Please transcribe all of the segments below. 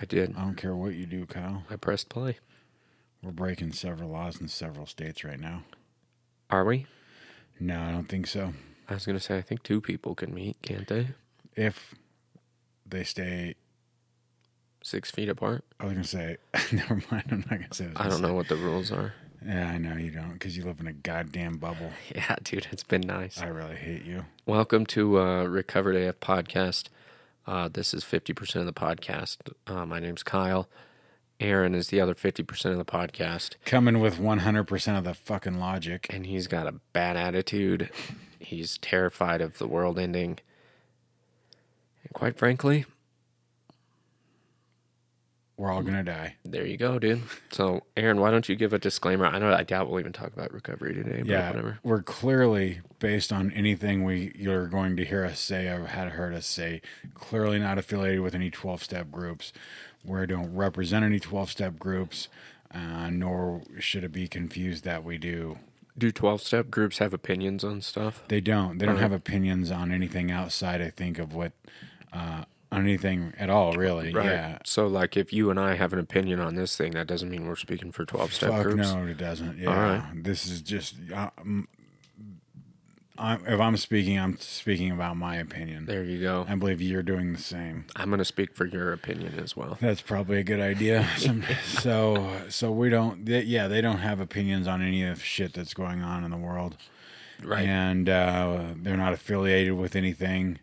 I did. I don't care what you do, Kyle. I pressed play. We're breaking several laws in several states right now. Are we? No, I don't think so. I was gonna say I think two people can meet, can't they? If they stay, Six feet apart. I was gonna say, never mind. I'm not gonna say. what was I don't know what the rules are. Yeah, I know you don't, because you live in a goddamn bubble. Yeah, dude, it's been nice. I really hate you. Welcome to uh, Recovered AF podcast. Uh, this is 50% of the podcast. Uh, my name's Kyle. Aaron is the other 50% of the podcast, Coming with 100% of the fucking logic. and he's got a bad attitude. He's terrified of the world ending. And quite frankly, We're all gonna die. there you go, dude. So, Aaron, why don't you give a disclaimer? I know I doubt we'll even talk about recovery today, but Yeah, whatever. we're clearly based on anything we you're going to hear us say or had heard us say. Clearly not affiliated with any 12 step groups. We don't represent any 12 step groups, uh, nor should it be confused that we do. Do 12 step groups have opinions on stuff? They don't. They don't have opinions on anything outside. I think of what uh, on anything at all. Really, Right. yeah. So, like, if you and I have an opinion on this thing, that doesn't mean we're speaking for 12 step Fuck groups. no, it doesn't. Yeah, right. this is just. Um, I'm, if I'm speaking, I'm speaking about my opinion. There you go. I believe you're doing the same. I'm going to speak for your opinion as well. That's probably a good idea. So, so we don't. They, yeah, they don't have opinions on any of shit that's going on in the world, Right. and uh, they're not affiliated with anything.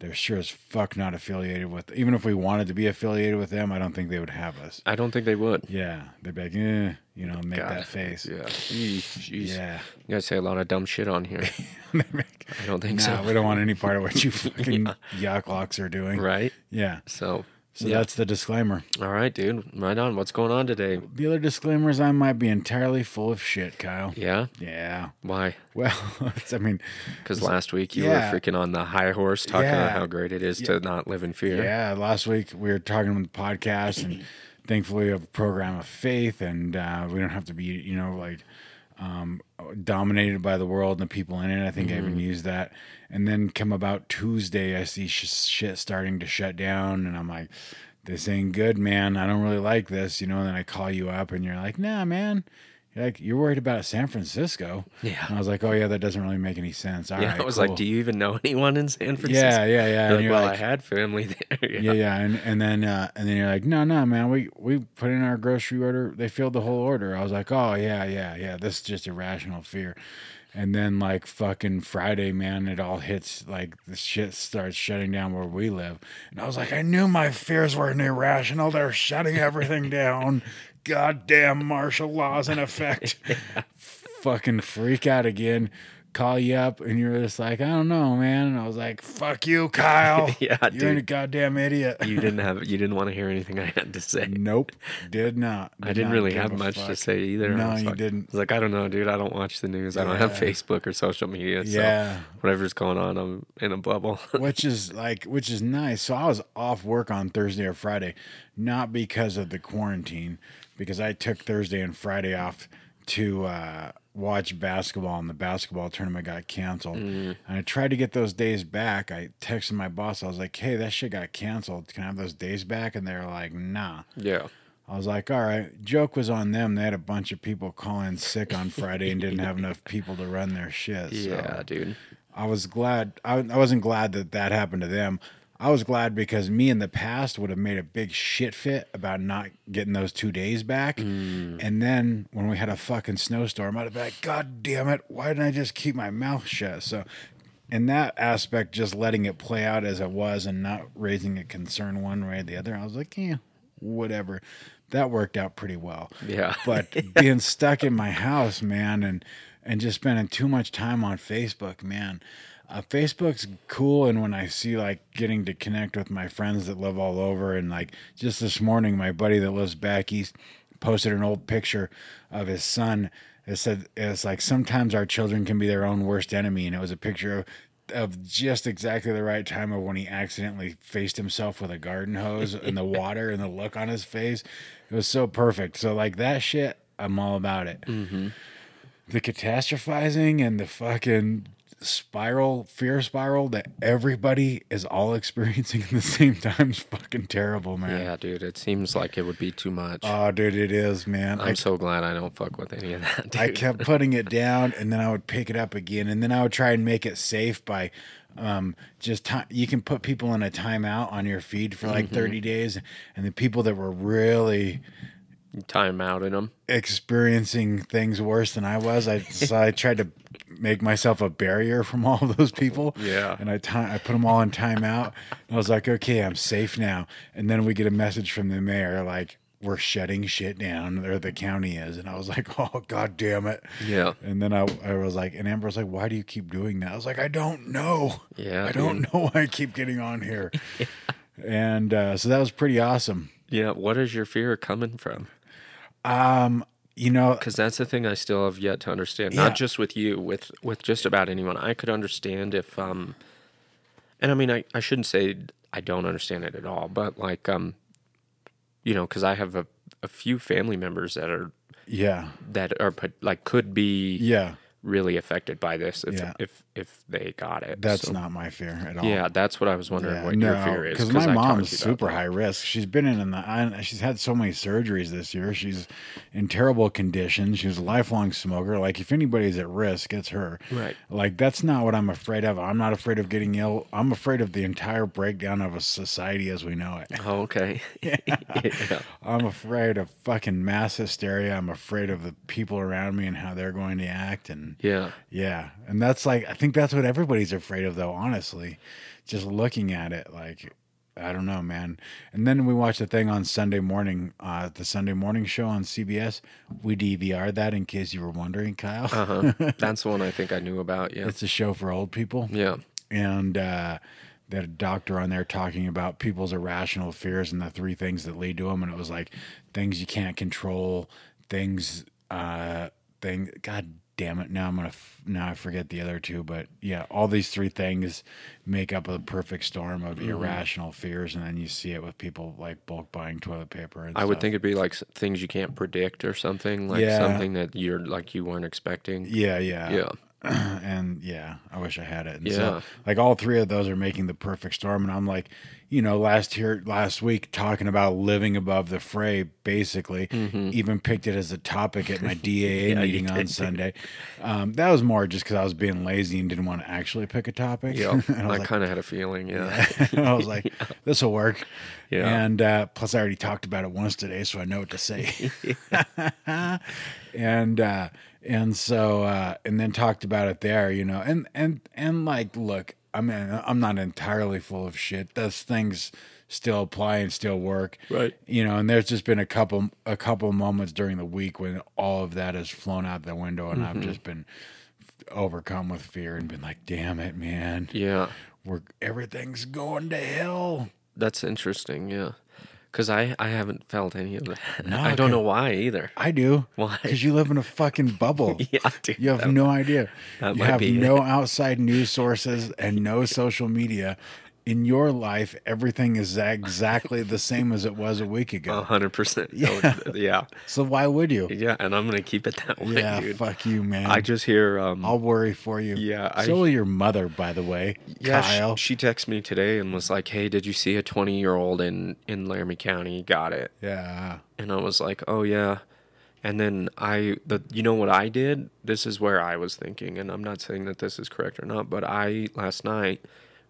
They're sure as fuck not affiliated with. Even if we wanted to be affiliated with them, I don't think they would have us. I don't think they would. Yeah, they'd be like, eh, you know, make God. that face. Yeah. Jeez. Yeah. You guys say a lot of dumb shit on here. I don't think No, so. we don't want any part of what you fucking yaklocks are doing. Right. Yeah. So, So Yeah. that's the disclaimer. all right, dude. Right on. What's going on today? The other disclaimer is I might be entirely full of shit, Kyle. Yeah. Yeah. Why? Well, it's, I mean, Because last week you Yeah. were freaking on the high horse talking Yeah. about how great it is to not live in fear. yeah, last week we were talking on the podcast, and thankfully we have a program of faith, and uh, we don't have to be, you know, like um, dominated by the world and the people in it. I think I even used that. And then come about Tuesday, I see sh- shit starting to shut down, and I'm like, this ain't good, man. I don't really like this, you know. And then I call you up, and you're like, nah, man. You're like, you're worried about San Francisco. Yeah. And I was like, oh, yeah, that doesn't really make any sense. All Yeah, right, I was cool. like, "Do you even know anyone in San Francisco?" Yeah, yeah, yeah. You're And like, you're well, like, I had family there. yeah, yeah, and and then uh, and then you're like, no, no, man, we we put in our grocery order. They filled the whole order. I was like, oh yeah, yeah, yeah. This is just irrational fear. And then like fucking Friday, man, it all hits like the shit starts shutting down where we live. And I was like, I knew my fears weren't irrational. They're shutting everything down. Goddamn martial laws in effect. Fucking freak out again. Call you up and you're just like, I don't know, man. And I was like, fuck you, Kyle. Yeah, You're a goddamn idiot. you didn't have you didn't want to hear anything I had to say. Nope, did not. I Did didn't not really have much to say either. No, you like- didn't. I was like, I don't know, dude. I don't watch the news. I don't have Facebook or social media. So Yeah, whatever's going on, I'm in a bubble. which is like, which is nice. So I was off work on Thursday or Friday, not because of the quarantine, because I took Thursday and Friday off to uh, watch basketball, and the basketball tournament got canceled. Mm. And I tried to get those days back. I texted my boss. I was like, "Hey, that shit got canceled. Can I have those days back?" And they're like, "Nah." yeah. I was like, all right. Joke was on them. They had a bunch of people calling sick on Friday and didn't have enough people to run their shit. So Yeah, dude. I was glad. I, I wasn't glad that that happened to them. I was glad because me in the past would have made a big shit fit about not getting those two days back. Mm. And then when we had a fucking snowstorm, I'd have been like, God damn it. Why didn't I just keep my mouth shut? So, in that aspect, just letting it play out as it was and not raising a concern one way or the other, I was like, yeah, whatever. That worked out pretty well Yeah. but being stuck in my house, man, and and just spending too much time on Facebook, man. Uh, Facebook's cool, and when I see like getting to connect with my friends that live all over, and like just this morning, my buddy that lives back east posted an old picture of his son. It said it's like sometimes our children can be their own worst enemy, and it was a picture of of just exactly the right time of when he accidentally faced himself with a garden hose in the water and the look on his face. It was so perfect. So like that shit, I'm all about it. The catastrophizing and the fucking spiral, fear spiral that everybody is all experiencing at the same time is fucking terrible, man. Yeah, dude. It seems like it would be too much. Oh, dude, it is, man. I'm I, so glad I don't fuck with any of that. Dude. I kept putting it down, and then I would pick it up again, and then I would try and make it safe by um, just ti you can put people in a timeout on your feed for like 30 days, and the people that were really time out in them. experiencing things worse than I was. I so I tried to make myself a barrier from all of those people. Yeah. And I ti- I put them all in timeout. And I was like, okay, I'm safe now. And then we get a message from the mayor like, we're shutting shit down, or the county is. And I was like, oh god damn it. Yeah. And then I, I was like, and Amber was like, why do you keep doing that? I was like, I don't know. Yeah, I don't dude. know why I keep getting on here. And uh, so that was pretty awesome. Yeah. What is your fear coming from? Um, you know, Because that's the thing I still have yet to understand. Yeah. Not just with you, with with just about anyone. I could understand if, um, and I mean, I, I shouldn't say I don't understand it at all, but like, um, you know, because I have a, a few family members that are yeah, that are put, like could be yeah. really affected by this if Yeah. if if they got it. That's So, not my fear at all. Yeah, that's what I was wondering. what your fear is because my mom's to you about super high risk. She's been in the. She's had so many surgeries this year. She's in terrible condition. She was a lifelong smoker. Like if anybody's at risk, it's her. Right. Like that's not what I'm afraid of. I'm not afraid of getting ill. I'm afraid of the entire breakdown of a society as we know it. Oh, okay. yeah. I'm afraid of fucking mass hysteria. I'm afraid of the people around me and how they're going to act. And Yeah. yeah, and that's like I think that's what everybody's afraid of, though. Honestly, just looking at it, like I don't know, man. And then we watched a thing on Sunday morning, uh, the Sunday morning show on CBS. We DVR that in case you were wondering, Kyle. Uh huh. That's one I think I knew about. Yeah. it's a show for old people, Yeah. and uh, they had a doctor on there talking about people's irrational fears and the three things that lead to them, and it was like things you can't control, things, uh, thing. God damn it! Now I'm gonna f- now I forget the other two, but yeah, all these three things make up a perfect storm of Mm-hmm. irrational fears, and then you see it with people like bulk buying toilet paper. And I would stuff. think it'd be like things you can't predict or something, like Yeah. something that you're like you weren't expecting. Yeah, yeah, Yeah. and yeah, I wish I had it. And Yeah. so, like all three of those are making the perfect storm, and I'm like, you know, last year, last week, talking about living above the fray, basically, even picked it as a topic at my DAA Mm-hmm. Yeah, meeting on. Sunday. Um, that was more just because I was being lazy and didn't want to actually pick a topic. Yeah. I I, like, kind of had a feeling. Yeah. I was like, this will work. Yeah. And uh, plus, I already talked about it once today, so I know what to say. and uh, and so uh, and then talked about it there, you know, and and and like, look, I mean, I'm not entirely full of shit. Those things still apply and still work, Right. You know, and there's just been a couple a couple moments during the week when all of that has flown out the window, and Mm-hmm. I've just been overcome with fear and been like, damn it, man, yeah. we're everything's going to hell. That's interesting. Yeah. Because I, I haven't felt any of that. No, I don't know why either. I do. Why? Because you live in a fucking bubble. Yeah, dude. You have that- no idea. that you might have be no it. outside news sources and no social media. In your life, everything is exactly the same as it was a week A ago. hundred percent. Yeah. Yeah. So why would you? Yeah. And I'm gonna keep it that way, Yeah, dude. fuck you, man. I just hear um I'll worry for you. Yeah, I- so will your mother, by the way. Yeah, Kyle. She, texted me today and was like, "Hey, did you see a 20 year old in in Laramie County got it?" yeah. And I was like, "Oh yeah." And then I the you know what I did? This is where I was thinking, and I'm not saying that this is correct or not, but I last night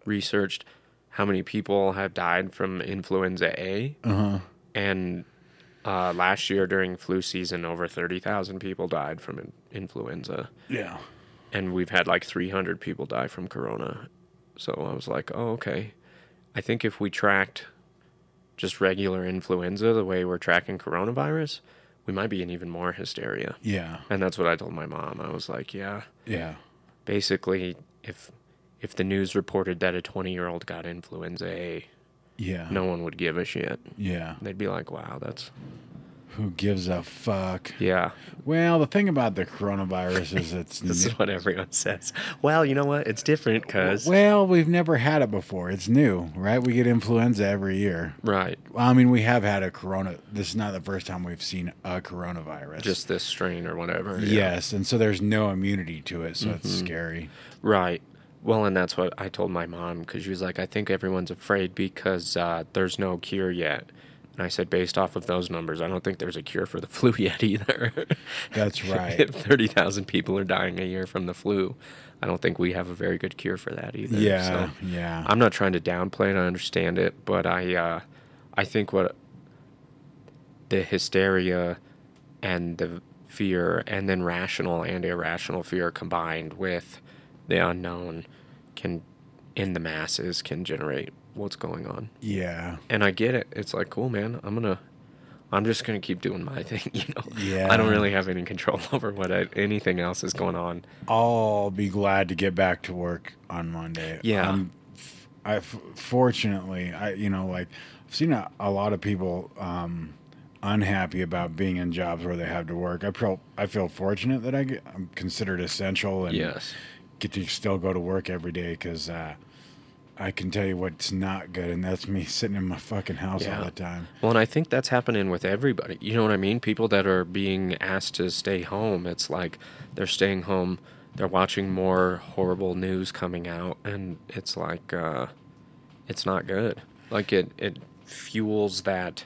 researched how many people have died from influenza A, Uh-huh. and uh, last year during flu season, over 30,000 people died from in- influenza Yeah. and we've had like 300 people die from corona. So I was like, oh, okay. I think if we tracked just regular influenza the way we're tracking coronavirus, we might be in even more hysteria. Yeah. And that's what I told my mom. I was like, yeah, Yeah. basically, if if the news reported that a 20 year old got influenza A, Yeah. no one would give a shit. Yeah. They'd be like, wow, that's Who gives a fuck? Yeah. Well, the thing about the coronavirus is it's This new. is what everyone says. Well, you know what? It's different because. well, we've never had it before. It's new, right? We get influenza every year. Right. Well, I mean, we have had a corona. This is not the first time we've seen a coronavirus. Just this strain or whatever. yeah. yes, and so there's no immunity to it, so it's mm-hmm. scary. Right. Well, and that's what I told my mom because she was like, I think everyone's afraid because uh, there's no cure yet. And I said, based off of those numbers, I don't think there's a cure for the flu yet either. That's right. if 30,000 people are dying a year from the flu, I don't think we have a very good cure for that either. yeah, So yeah. I'm not trying to downplay it. I understand it, but I, uh, I think what the hysteria and the fear, and then rational and irrational fear combined with the unknown, can in the masses can generate what's going on. yeah. And I get it. It's like, cool, man. I'm gonna. I'm just gonna keep doing my thing, you know. Yeah. I don't really have any control over what I, anything else is going on. I'll be glad to get back to work on Monday. Yeah. Um, I fortunately, I you know like I've seen a, a lot of people um, unhappy about being in jobs where they have to work. I feel I feel fortunate that I get, I'm considered essential and Yes. Get to still go to work every day because uh, I can tell you what's not good, and that's me sitting in my fucking house Yeah. all the time. Well, and I think that's happening with everybody. You know what I mean? People that are being asked to stay home, it's like they're staying home, they're watching more horrible news coming out, and it's like, uh, it's not good. Like, it, it fuels that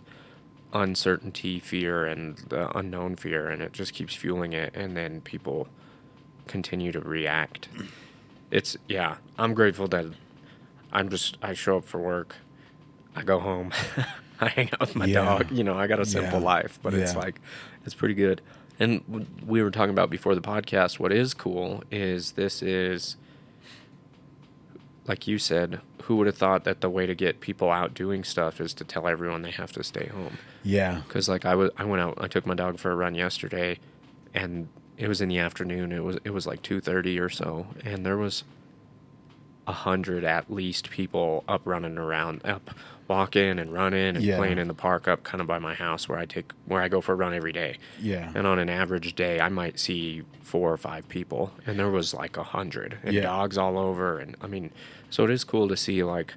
uncertainty fear and the unknown fear, and it just keeps fueling it, and then people continue to react. It's, yeah, I'm grateful that I'm just, I show up for work. I go home. I hang out with my Yeah. dog. You know, I got a simple Yeah. life, but it's like, it's pretty good. And we were talking about before the podcast, what is cool is this is, like you said, who would have thought that the way to get people out doing stuff is to tell everyone they have to stay home? Yeah, Because like I was, I went out, I took my dog for a run yesterday, and it was in the afternoon. It was it was like two thirty or so, and there was a hundred at least people up running around, up walking and running and Yeah. playing in the park up kind of by my house where I take where I go for a run every day. yeah, And on an average day, I might see four or five people, and there was like a hundred, and Yeah. dogs all over, and I mean, so it is cool to see like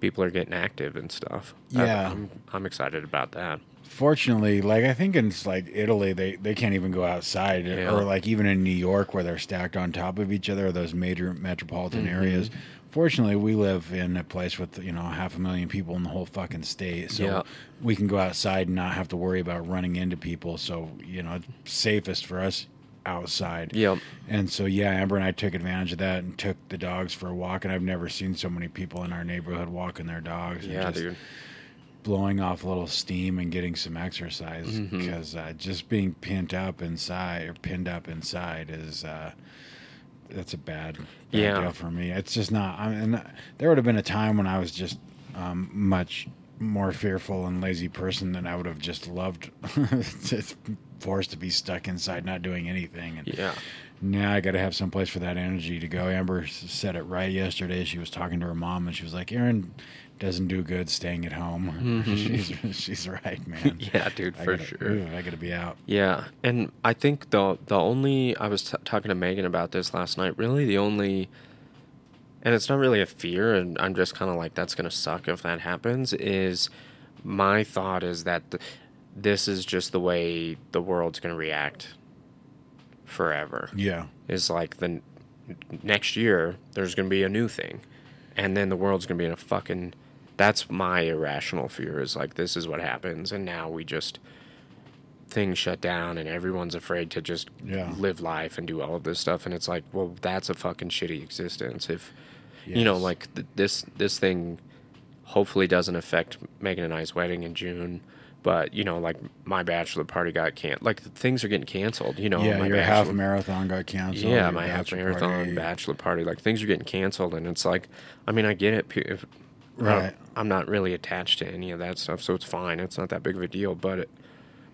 people are getting active and stuff. Yeah. I'm I'm excited about that. Fortunately, like I think in like Italy, they they can't even go outside, Yeah. or like even in New York where they're stacked on top of each other, those major metropolitan Mm-hmm. areas. Fortunately, we live in a place with you know half a million people in the whole fucking state, so Yeah. we can go outside and not have to worry about running into people. So you know, it's safest for us outside. Yep. And so yeah, Amber and I took advantage of that and took the dogs for a walk. And I've never seen so many people in our neighborhood walking their dogs. and Yeah, just dude. Blowing off a little steam and getting some exercise Mm-hmm. because uh, just being pinned up inside or pinned up inside is uh, that's a bad, bad Yeah. deal for me. It's just not. I mean, there would have been a time when I was just um, much more fearful and lazy person than I would have just loved to forced to be stuck inside not doing anything and Yeah. now I got to have some place for that energy to go. Amber said it right yesterday. She was talking to her mom and she was like, "Aaron doesn't do good staying at home." Mm-hmm. she's she's right, man. Yeah, dude, I for gotta- sure. ooh, I got to be out. Yeah, and I think the the only I was t- talking to Megan about this last night. Really, the only, and it's not really a fear, and I'm just kind of like that's gonna suck if that happens. Is my thought is that th- this is just the way the world's gonna react forever. Yeah, Is like the next year there's gonna be a new thing, and then the world's gonna be in a fucking. That's my irrational fear. Is like this is what happens, and now we just things shut down and everyone's afraid to just Yeah. live life and do all of this stuff and it's like well that's a fucking shitty existence if you know like th- this this thing hopefully doesn't affect Megan and I's wedding in June but you know like my bachelor party got can like things are getting canceled you know yeah. my Your half marathon got canceled. yeah, my half marathon, party- bachelor party, like things are getting canceled, and it's like, I mean, I get it. Pe- If, I don't- Right. I'm not really attached to any of that stuff, so it's fine. It's not that big of a deal. But, it,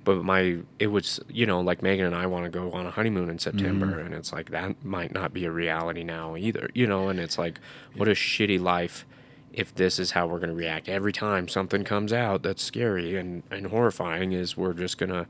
but my, it was, you know, like Megan and I want to go on a honeymoon in September, Mm-hmm. and it's like that might not be a reality now either, you know. And it's like, what a shitty life if this is how we're going to react every time something comes out that's scary and, and horrifying is we're just going to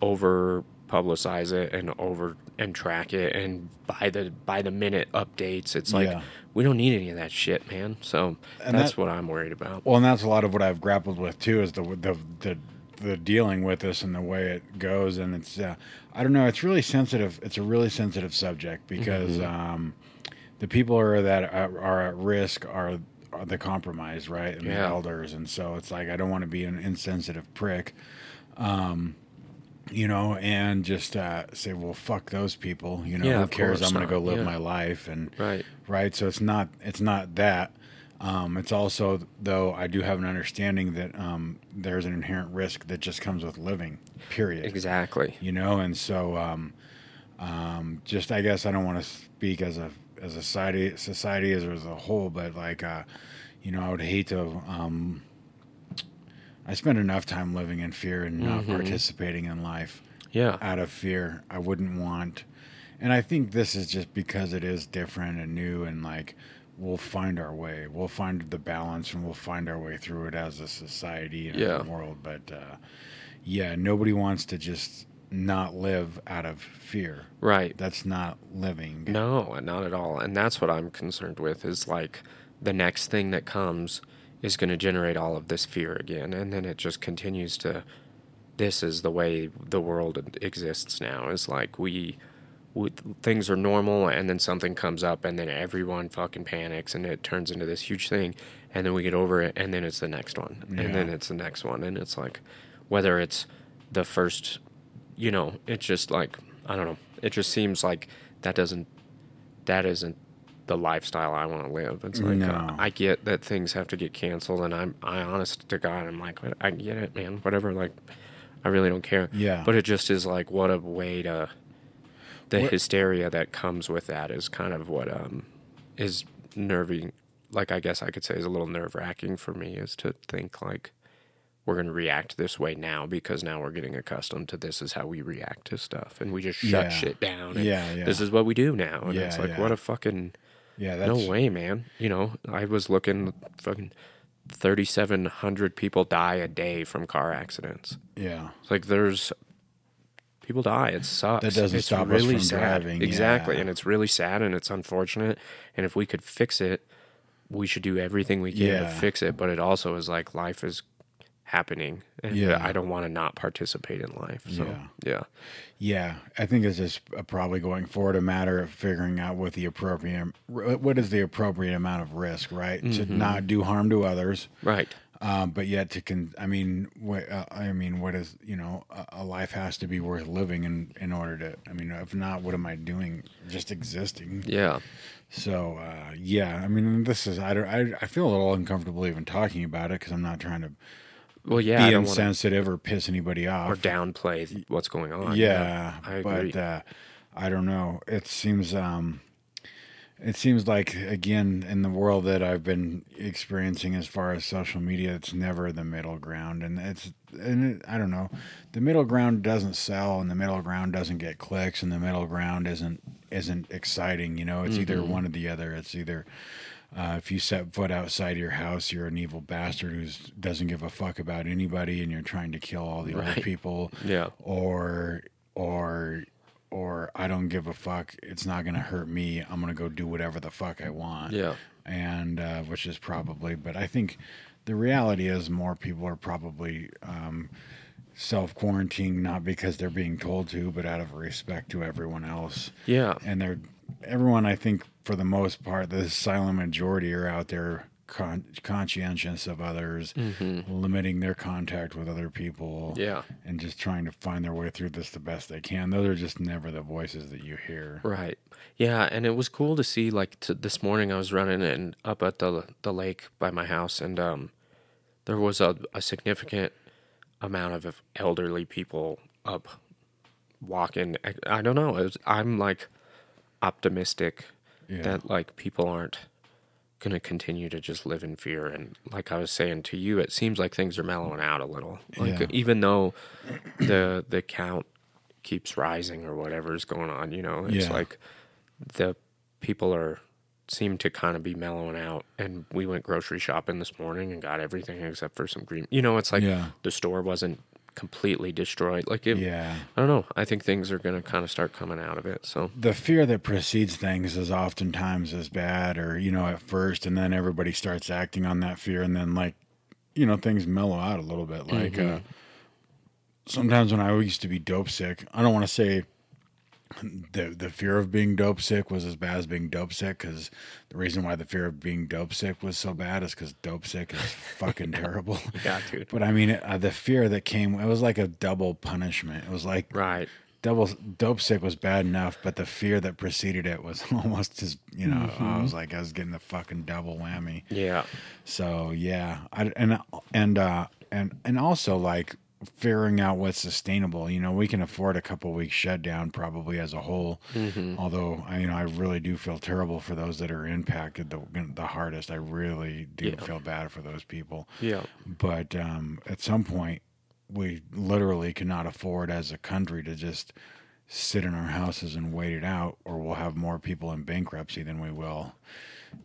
over publicize it and over and track it and by the by the minute updates it's like Yeah. we don't need any of that shit man so And that's that- what i'm worried about Well, and that's a lot of what I've grappled with too, is the the the, the dealing with this and the way it goes, and it's uh, I don't know, it's really sensitive. It's a really sensitive subject because um, the people are that are, are at risk are, the compromised, right, and the Yeah. elders, and so it's like I don't want to be an insensitive prick. Um, you know, and just uh, say, well, fuck those people. You know, Yeah, who cares? I'm going to go live Yeah. my life, and right right? So it's not it's not that. Um, it's also though I do have an understanding that um, there's an inherent risk that just comes with living. Period. exactly You know, and so um, um, just I guess I don't want to speak as a as a society society as as a whole, but like uh, you know, I would hate to. I spend enough time living in fear and not Mm-hmm. participating in life yeah out of fear. I wouldn't want, and I think this is just because it is different and new, and like we'll find our way. We'll find the balance, and we'll find our way through it as a society and as a world. But uh, yeah, nobody wants to just not live out of fear. right That's not living. No, not at all. And that's what I'm concerned with is like the next thing that comes is going to generate all of this fear again. And then it just continues to, this is the way the world exists now. Is like we, we, things are normal and then something comes up and then everyone fucking panics and it turns into this huge thing. And then we get over it and then it's the next one. And then it's the next one. And it's like, whether it's the first you know, it's just like I don't know. It just seems like that doesn't that isn't the lifestyle I want to live. It's like uh, I get that things have to get canceled, and I'm I honest to God, I'm like I get it, man. Whatever, like I really don't care. Yeah. But it just is like what a way to the What- hysteria that comes with that is kind of what um is nerving. Like I guess I could say is a little nerve wracking for me is to think like we're going to react this way now because now we're getting accustomed to this is how we react to stuff and we just shut Yeah. shit down. And Yeah, yeah. This is what we do now. And it's like, yeah. what a fucking, Yeah, that's no way, man. You know, I was looking, fucking 3,700 people die a day from car accidents. Yeah, It's like there's, people die. It sucks. That doesn't it's stop us really from sad. driving, Exactly. yeah. And it's really sad and it's unfortunate. And if we could fix it, we should do everything we can to fix it. But it also is like life is happening. And Yeah. I don't want to not participate in life. So, Yeah. yeah. Yeah, I think it's just uh, probably going forward a matter of figuring out what the appropriate, what is the appropriate amount of risk, right? To Mm-hmm. not do harm to others, Right. um, but yet to con. I mean, what, uh, I mean, what is you know, a, a life has to be worth living in in order to. I mean, if not, what am I doing? Just existing. Yeah. So uh, yeah, I mean, this is I don't I, I feel a little uncomfortable even talking about it because I'm not trying to Well, yeah. Be don't want to insensitive or piss anybody off or downplay what's going on. yeah, I agree. but uh, I don't know. It seems um, it seems like again in the world that I've been experiencing as far as social media, it's never the middle ground, and it's and it, I don't know. The middle ground doesn't sell, and the middle ground doesn't get clicks, and the middle ground isn't isn't exciting. You know, it's either Mm-hmm. one or the other. It's either uh, if you set foot outside your house, you're an evil bastard who doesn't give a fuck about anybody, and you're trying to kill all the other people yeah. or or or I don't give a fuck. It's not gonna hurt me. I'm gonna go do whatever the fuck I want. Yeah. And uh, which is probably, but I think the reality is more people are probably um, self quarantining not because they're being told to, but out of respect to everyone else. Yeah. And they're everyone. I think for the most part, the silent majority are out there. Con- conscientious of others, limiting their contact with other people, Mm-hmm. Yeah. and just trying to find their way through this the best they can. Those are just never the voices that you hear. Right. Yeah, and it was cool to see. Like to, this morning, I was running and up at the the lake by my house, and um, there was a, a significant amount of elderly people up walking. I, I don't know. It was, I'm like optimistic Yeah. that like people aren't gonna continue to just live in fear and like I was saying to you, it seems like things are mellowing out a little. Like Yeah. even though the the count keeps rising or whatever's going on, you know, it's Yeah. like the people are seem to kind of be mellowing out. And we went grocery shopping this morning and got everything except for some green. You know, it's like Yeah. the store wasn't completely destroyed. Like, it, Yeah. I don't know. I think things are going to kind of start coming out of it. So, the fear that precedes things is oftentimes as bad or you know at first and then everybody starts acting on that fear and then like you know things mellow out a little bit like uh sometimes when i used to be dope sick i don't want to say the the fear of being dope sick was as bad as being dope sick because the reason why the fear of being dope sick was so bad is because dope sick is fucking terrible yeah, dude. but i mean uh, the fear that came it was like a double punishment it was like Right. double dope sick was bad enough, but the fear that preceded it was almost as you know. I was like I was getting the fucking double whammy. Yeah. So yeah, I, and and uh, and and also like figuring out what's sustainable. You know, we can afford a couple weeks shutdown probably as a whole. Although I, you know, I really do feel terrible for those that are impacted the the hardest. I really do Yeah. feel bad for those people Yeah. but um, at some point we literally cannot afford as a country to just sit in our houses and wait it out or we'll have more people in bankruptcy than we will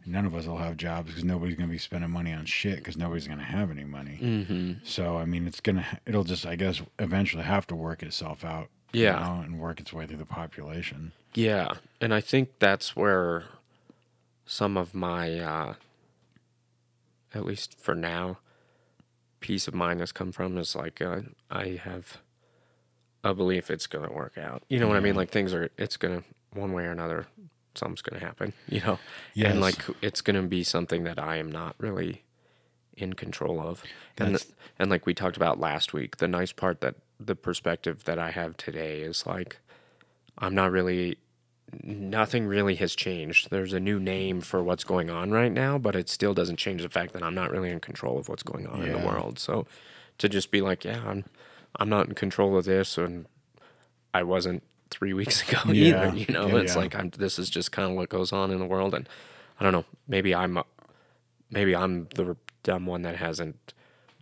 none of us will have jobs because nobody's going to be spending money on shit because nobody's going to have any money Mm-hmm. so i mean it's going to it'll just i guess eventually have to work itself out you Yeah. know, and work its way through the population Yeah, and I think that's where some of my, uh, at least for now, peace of mind has come from. Is like uh, I have a belief it's gonna work out. You know what I mean? Like things are, it's gonna one way or another, something's gonna happen. You know, Yes. and like it's gonna be something that I am not really in control of. And That's- and like we talked about last week, the nice part that the perspective that I have today is like I'm not really nothing really has changed. There's a new name for what's going on right now, but it still doesn't change the fact that I'm not really in control of what's going on in the world. So to just be like, yeah, I'm I'm not in control of this and I wasn't 3 weeks ago Yeah. either, you know. Yeah, it's yeah. like I'm this is just kind of what goes on in the world and I don't know, maybe I'm maybe I'm the dumb one that hasn't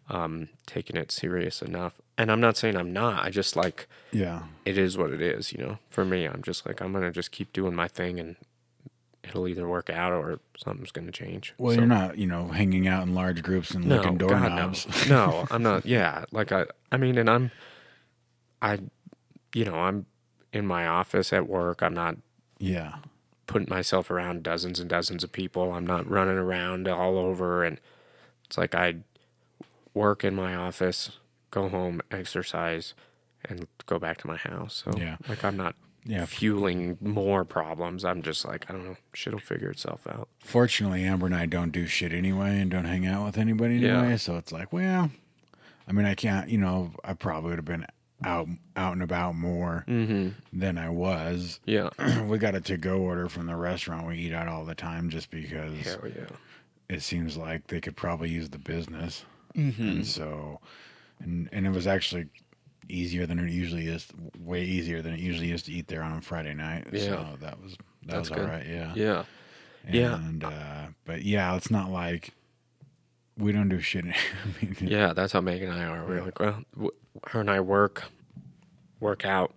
um taken it serious enough. And I'm not saying I'm not. I just like yeah it is what it is, you know. For me, I'm just like I'm gonna just keep doing my thing, and it'll either work out or something's gonna change. well So- you're not you know hanging out in large groups and no, licking doorknobs no, no, I'm not. Yeah, like I, I mean, and I'm, I, you know, I'm in my office at work. I'm not yeah putting myself around dozens and dozens of people. I'm not running around all over, and it's like I work in my office, go home, exercise, and go back to my house. So Yeah. like I'm not Yeah. fueling more problems. I'm just like I don't know, shit'll figure itself out. Fortunately, Amber and I don't do shit anyway and don't hang out with anybody anyway. Yeah. anyway. So it's like, well, I mean, I can't, you know, I probably would have been out out and about more Mm-hmm. than I was. Yeah. we got a to go order from the restaurant we eat out all the time just because Hell yeah. it seems like they could probably use the business. Mm-hmm. And so, and, and it was actually easier than it usually is, way easier than it usually is to eat there on a Friday night. Yeah. So that was, that That's was all good. right. Yeah. Yeah. Yeah. And uh, but yeah, it's not like we don't do shit. I mean, Yeah, that's how Megan and I are. We're like, well, w- her and I work, work out,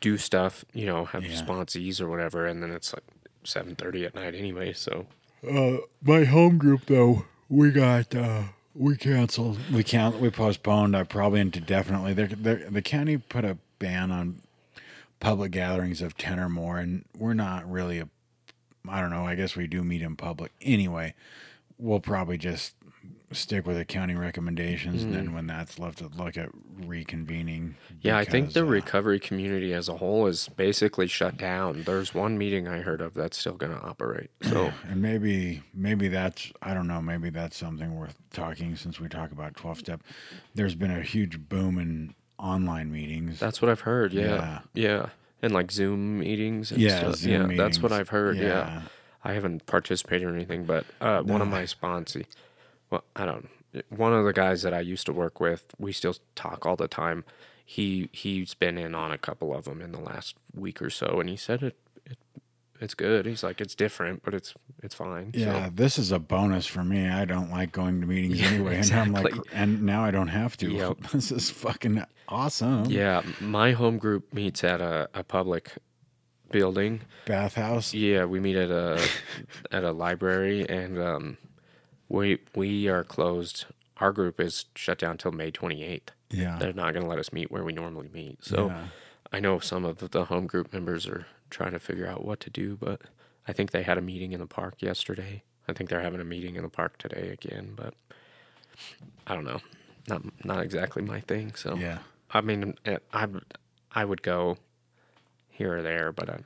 do stuff, you know, have Yeah. sponsees or whatever, and then it's like seven thirty at night anyway. So uh, my home group though, we got uh, we canceled. We can't. We postponed. I probably indefinitely. They're, they're, the county put a ban on public gatherings of ten or more, and we're not really a. I don't know. I guess we do meet in public anyway. We'll probably just stick with the county recommendations, and then when that's left, to look at reconvening. yeah, I think the uh, recovery community as a whole is basically shut down. There's one meeting I heard of that's still going to operate. So And maybe maybe that's I don't know, maybe that's something worth talking since we talk about 12 step. There's been a huge boom in online meetings. that's what I've heard. Yeah, Yeah. yeah, and like Zoom meetings. And yeah, stuff. Zoom yeah, that's what. I've heard. yeah. I haven't participated or anything, but uh, one of my sponsee, well, I don't. One of the guys that I used to work with, we still talk all the time. He he's been in on a couple of them in the last week or so, and he said it, it it's good. He's like it's different, but it's it's fine. So, Yeah, this is a bonus for me. I don't like going to meetings Yeah, anyway, and I'm like, exactly. and now I don't have to. Yep. this is fucking awesome. yeah. My home group meets at a, a public building. Bathhouse. Yeah, we meet at a at a library, and um, we we are closed. Our group is shut down till May twenty eighth. Yeah. They're not going to let us meet where we normally meet. So Yeah. I know some of the home group members are trying to figure out what to do, but I think they had a meeting in the park yesterday. I think they're having a meeting in the park today again, but I don't know. Not not exactly my thing. So Yeah. I mean, eh, I I would go here or there, but I,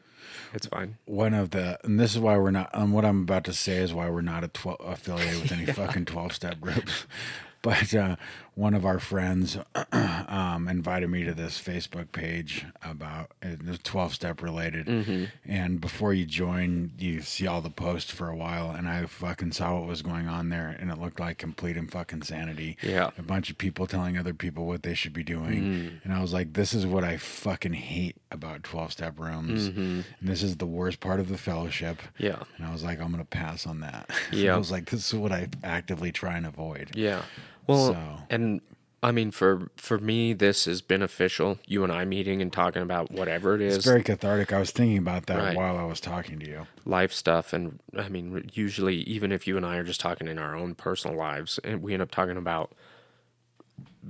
it's fine. One of the, and this is why we're not, um, what I'm about to say is why we're not a 12, affiliated with any fucking 12 step groups. But uh, one of our friends um, invited me to this Facebook page about it was 12 step related. Mm-hmm. And before you join, you see all the posts for a while. And I fucking saw what was going on there. And it looked like complete and fucking sanity. Yeah. A bunch of people telling other people what they should be doing. And I was like, this is what I fucking hate about 12 step rooms. And this is the worst part of the fellowship. Yeah. And I was like, I'm going to pass on that. Yeah. I was like, this is what I actively try and avoid. Yeah. Well, So- and I mean, for for me, this is beneficial. You and I meeting and talking about whatever it is, It's very cathartic. I was thinking about that Right. while I was talking to you. life stuff, and I mean, usually, even if you and I are just talking in our own personal lives, and we end up talking about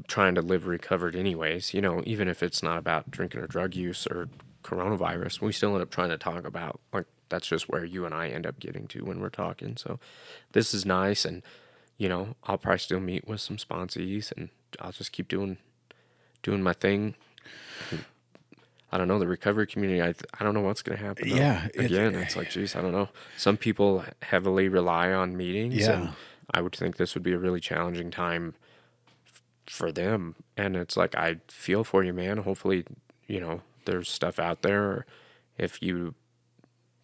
trying to live recovered, anyways. You know, even if it's not about drinking or drug use or coronavirus, we still end up trying to talk about like that's just where you and I end up getting to when we're talking. So, this is nice, and you know, I'll probably still meet with some sponsees, and I'll just keep doing doing my thing. I don't know the recovery community. I I don't know what's going to happen. though. Yeah, it- again, it's like, geez, I don't know. Some people heavily rely on meetings, Yeah. and I would think this would be a really challenging time f- for them. And it's like, I feel for you, man. Hopefully, you know, there's stuff out there. If you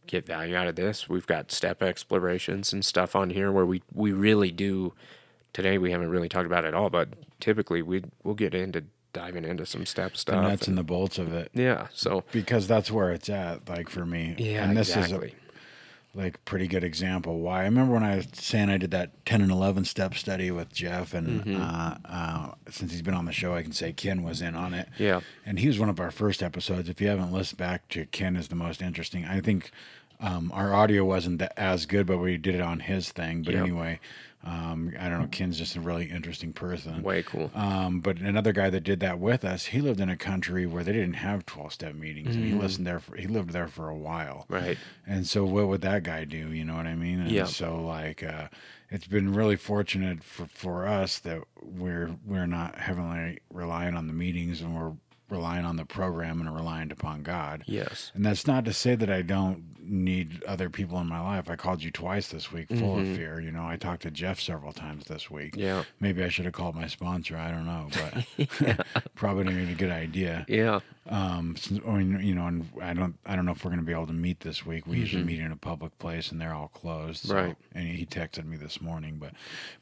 get value out of this, we've got step explorations and stuff on here where we we really do. Today we haven't really talked about it at all, but typically we we'll get into diving into some step stuff, The nuts and- and the bolts of it. yeah. So Because that's where it's at, like for me. yeah, and this exactly. is a like pretty good example. Why I remember when I was saying I did that ten and eleven step study with Jeff, and Mm-hmm. uh, uh, since he's been on the show, I can say Ken was in on it. Yeah. and he was one of our first episodes. If you haven't listened back to Ken, is the most interesting. I think um, our audio wasn't that, as good, but we did it on his thing. But Yep. anyway, um, I don't know. Ken's just a really interesting person. Way cool. Um, but another guy that did that with us, he lived in a country where they didn't have twelve step meetings, and he listened there. For, he lived there for a while, Mm-hmm. Right. And so, what would that guy do? You know what I mean? And Yeah. So, like, uh, it's been really fortunate for for us that we're we're not heavily relying on the meetings, and we're relying on the program and relying upon God. Yes. And that's not to say that I don't need other people in my life. I called you twice this week, full of fear. You know, I talked to Jeff several times this week. Mm-hmm. Yeah. Maybe I should have called my sponsor. I don't know, but probably not even a good idea. Yeah. Um, since, or, you know, and I don't, I don't know if we're going to be able to meet this week. We usually meet in a public place, and they're all closed. so- Mm-hmm. Right. And he texted me this morning, but,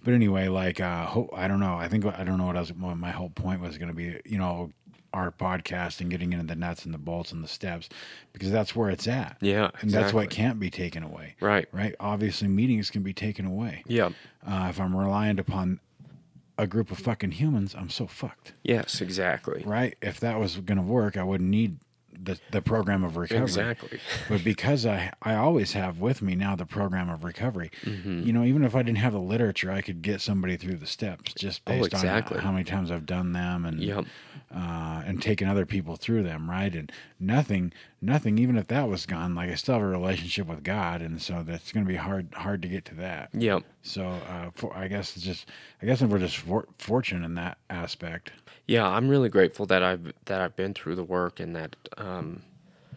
but anyway, like, uh, I don't know. I think I don't know what else. What my whole point was going to be. You know, our podcast and getting into the nuts and the bolts and the steps, because that's where it's at. Yeah. And that's what exactly. can't be taken away. Right. Right. Obviously, meetings can be taken away. Yeah. Uh, if I'm reliant upon a group of fucking humans, I'm so fucked. Yes. Exactly. Right? If that was going to work, I wouldn't need the the program of recovery. Exactly. But because I I always have with me now the program of recovery. Mm-hmm. You know, even if I didn't have the literature, I could get somebody through the steps just Oh, based exactly. on how many times I've done them and Yep. uh, and taken other people through them, right? And nothing, nothing. Even if that was gone, like I still have a relationship with God, and so that's going to be hard, hard to get to that. Yep. So, uh, for, I guess it's just, I guess we're just for, fortunate in that aspect. Yeah, I'm really grateful that I've that I've been through the work and that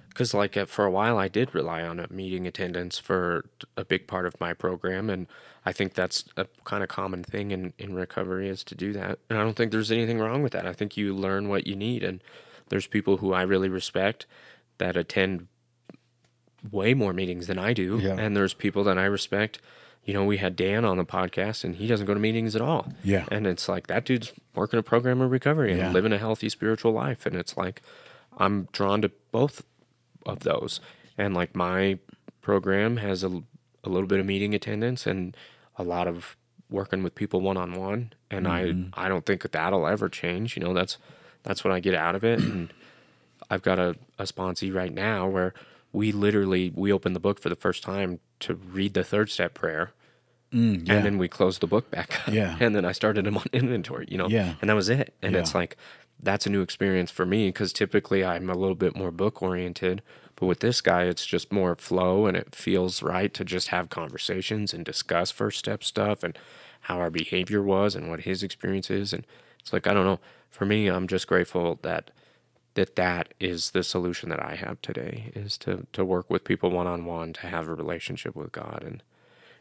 because like uh, for a while I did rely on a meeting attendance for a big part of my program, and I think that's a kind of common thing in in recovery is to do that. And I don't think there's anything wrong with that. I think you learn what you need, and there's people who I really respect that attend way more meetings than I do, Yeah. and there's people that I respect. You know, we had Dan on the podcast, and he doesn't go to meetings at all. Yeah. And it's like that dude's working a program of recovery and Yeah. living a healthy spiritual life. And it's like I'm drawn to both of those. And like my program has a, a little bit of meeting attendance and a lot of working with people one on one. And I mm-hmm. I don't think that that'll ever change. You know, that's that's what I get out of it. And I've got a, a sponsee right now where we literally we opened the book for the first time to read the third step prayer Mm, yeah. and then we closed the book back up. Yeah. And then I started them on inventory, you know? Yeah. And that was it. And it's like, that's a new experience for me because typically I'm a little bit more book oriented. But with this guy, it's just more flow and it feels right to just have conversations and discuss first step stuff and how our behavior was and what his experience is. And it's like, I don't know. For me, I'm just grateful that that that is the solution that I have today is to to work with people one on one to have a relationship with God and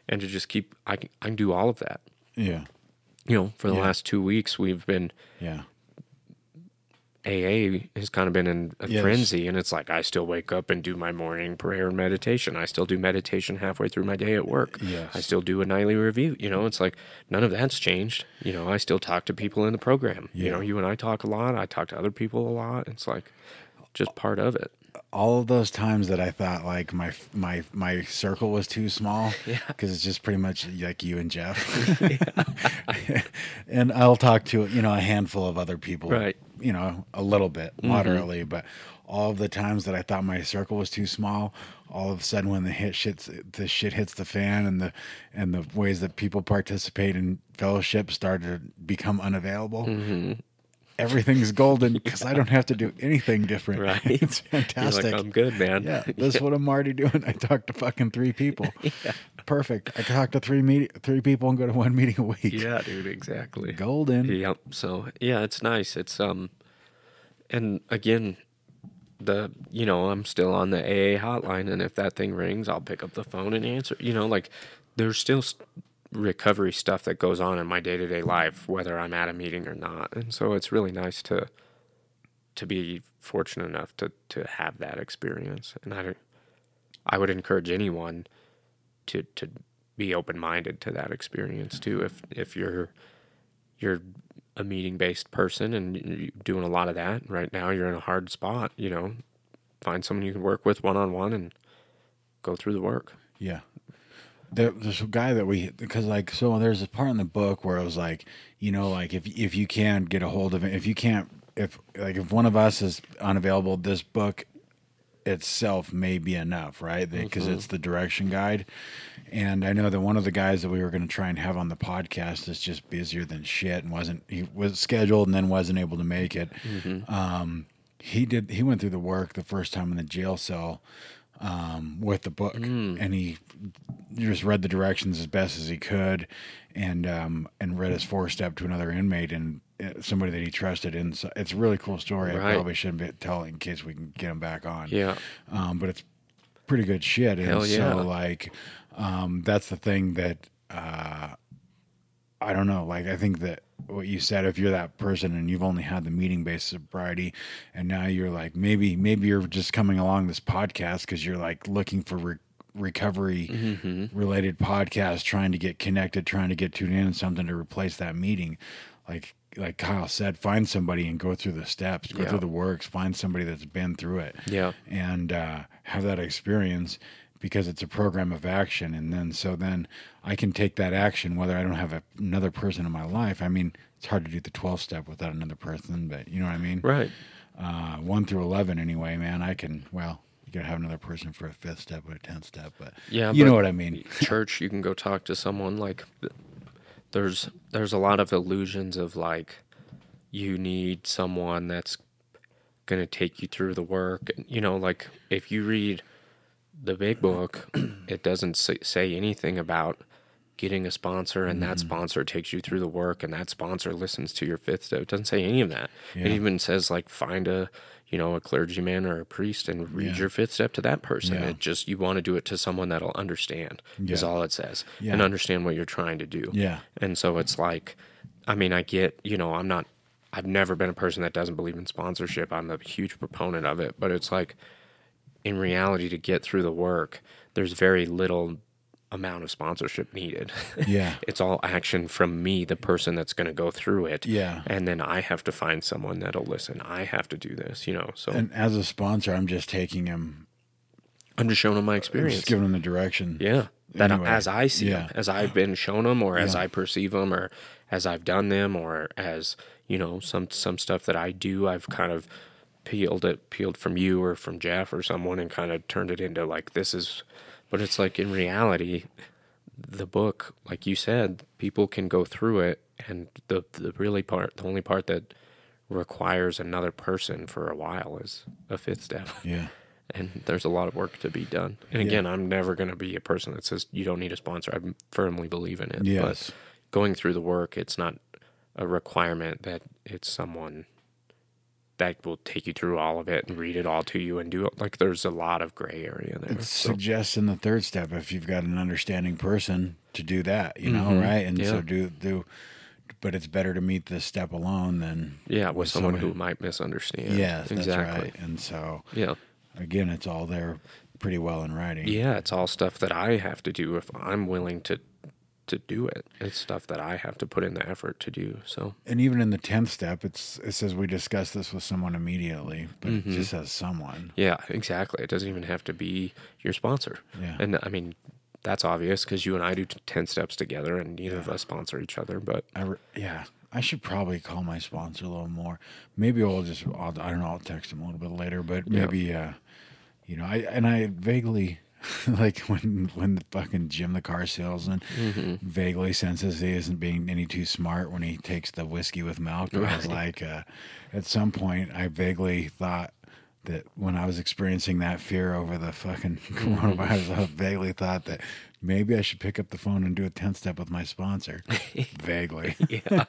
and to just keep I can, I can do all of that. yeah. You know, for the Yeah. last 2 weeks we've been Yeah. AA has kind of been in a Yes. frenzy and it's like I still wake up and do my morning prayer and meditation. I still do meditation halfway through my day at work. Yes. I still do a nightly review, you know, it's like none of that's changed. You know, I still talk to people in the program. You know, you and I talk a lot. I talk to other people a lot. It's like just part of it. All of those times that I thought like my my my circle was too small because it's just pretty much like you and Jeff, and I'll talk to you know a handful of other people, Right. You know, a little bit mm-hmm. moderately, but all of the times that I thought my circle was too small, all of a sudden when the hit shits the shit hits the fan and the and the ways that people participate in fellowship start to become unavailable. Mm-hmm. Everything's golden because I don't have to do anything different. Right. It's fantastic. like, I'm good, man. Yeah, this is what I'm already doing. I talked to fucking three people. yeah. Perfect. I talk to three meet three people and go to one meeting a week. Yeah, dude, exactly. Golden. Yep. So yeah, it's nice. It's um, and again, the you know I'm still on the AA hotline, and if that thing rings, I'll pick up the phone and answer. You know, like there's still recovery stuff that goes on in my day to day life, whether I'm at a meeting or not, and so it's really nice to to be fortunate enough to to have that experience, and I I would encourage anyone to to be open minded to that experience too. If if you're you're a meeting based person and you're doing a lot of that right now, you're in a hard spot. You know, find someone you can work with one on one and go through the work. Yeah. There, there's a guy that we because like so there's a part in the book where it was like you know like if if you can't get a hold of it if you can't if like if one of us is unavailable this book itself may be enough right? Because it's the direction guide. And I know that one of the guys that we were going to try and have on the podcast is just busier than shit and wasn't he was scheduled and then wasn't able to make it. Um he did he went through the work the first time in the jail cell um, with the book, and he just read the directions as best as he could, and um, and read his four step to another inmate and uh, somebody that he trusted. And so it's a really cool story. I probably shouldn't be telling in case we can get him back on. Yeah. um, but it's pretty good shit. And Hell yeah. so like, um, that's the thing that uh, I don't know. Like, I think that what you said, if you're that person and you've only had the meeting based sobriety, and now you're like, maybe, maybe you're just coming along this podcast because you're like looking for re- recovery Mm-hmm. related podcast, trying to get connected, trying to get tuned in, something to replace that meeting. Like, like Kyle said, find somebody and go through the steps, go Yeah. through the works, find somebody that's been through it Yeah. and uh, have that experience because it's a program of action and then so then i can take that action whether i don't have a, another person in my life i mean it's hard to do the 12 step without another person but you know what i mean Right. uh, 1 through 11 anyway man i can well you gotta have another person for a fifth step or a 10th step but Yeah. you but know what i mean church, you can go talk to someone like there's there's a lot of illusions of like you need someone that's going to take you through the work. You know, like if you read the big book, it doesn't say anything about getting a sponsor and that mm-hmm. sponsor takes you through the work and that sponsor listens to your fifth step. It doesn't say any of that. It even says like find a you know a clergyman or a priest and read Yeah. your fifth step to that person. Yeah. It just you want to do it to someone that'll understand is all it says Yeah. and understand what you're trying to do. Yeah. And so it's like, I mean, I get, you know, I'm not, I've never been a person that doesn't believe in sponsorship. I'm a huge proponent of it. But it's like, in reality, to get through the work, there's very little amount of sponsorship needed. Yeah. it's all action from me, the person that's going to go through it. Yeah. And then I have to find someone that'll listen. I have to do this, you know. So and as a sponsor i'm just taking him I'm just showing them my I'm experience. just giving him the direction Yeah. That Anyway, as I see yeah. them, as I've been shown them, or as Yeah. I perceive them, or as I've done them, or as you know some some stuff that I do, I've kind of peeled it peeled from you or from Jeff or someone and kind of turned it into like this is but it's like in reality the book like you said people can go through it and the the really part the only part that requires another person for a while is a fifth step Yeah. and there's a lot of work to be done and Yeah. again i'm never going to be a person that says you don't need a sponsor i firmly believe in it Yes. but going through the work it's not a requirement that it's someone that will take you through all of it and read it all to you and do it like there's a lot of gray area there It so, suggests in the third step if you've got an understanding person to do that, you know, Mhm. right? And so do do but it's better to meet this step alone than yeah with, someone who somebody- might misunderstand Yeah, exactly that's right. And so yeah again, it's all there pretty well in writing. yeah it's all stuff that i have to do if i'm willing to to do it it's stuff that i have to put in the effort to do so And even in the tenth step, it's it says we discuss this with someone immediately, but Mm-hmm. it just says someone. Yeah, exactly. It doesn't even have to be your sponsor. Yeah. And I mean, that's obvious because you and I do 10 steps together and neither of us sponsor each other. But I re- yeah, I should probably call my sponsor a little more. Maybe I'll just I'll, I don't know. I'll text him a little bit later, but Yeah. maybe uh, you know, I and I vaguely like when when the fucking Jim the car salesman Mm-hmm. vaguely senses he isn't being any too smart when he takes the whiskey with milk. I was like, uh, at some point, I vaguely thought. That when I was experiencing that fear over the fucking coronavirus, I vaguely thought that maybe I should pick up the phone and do a 10 step with my sponsor. vaguely. yeah.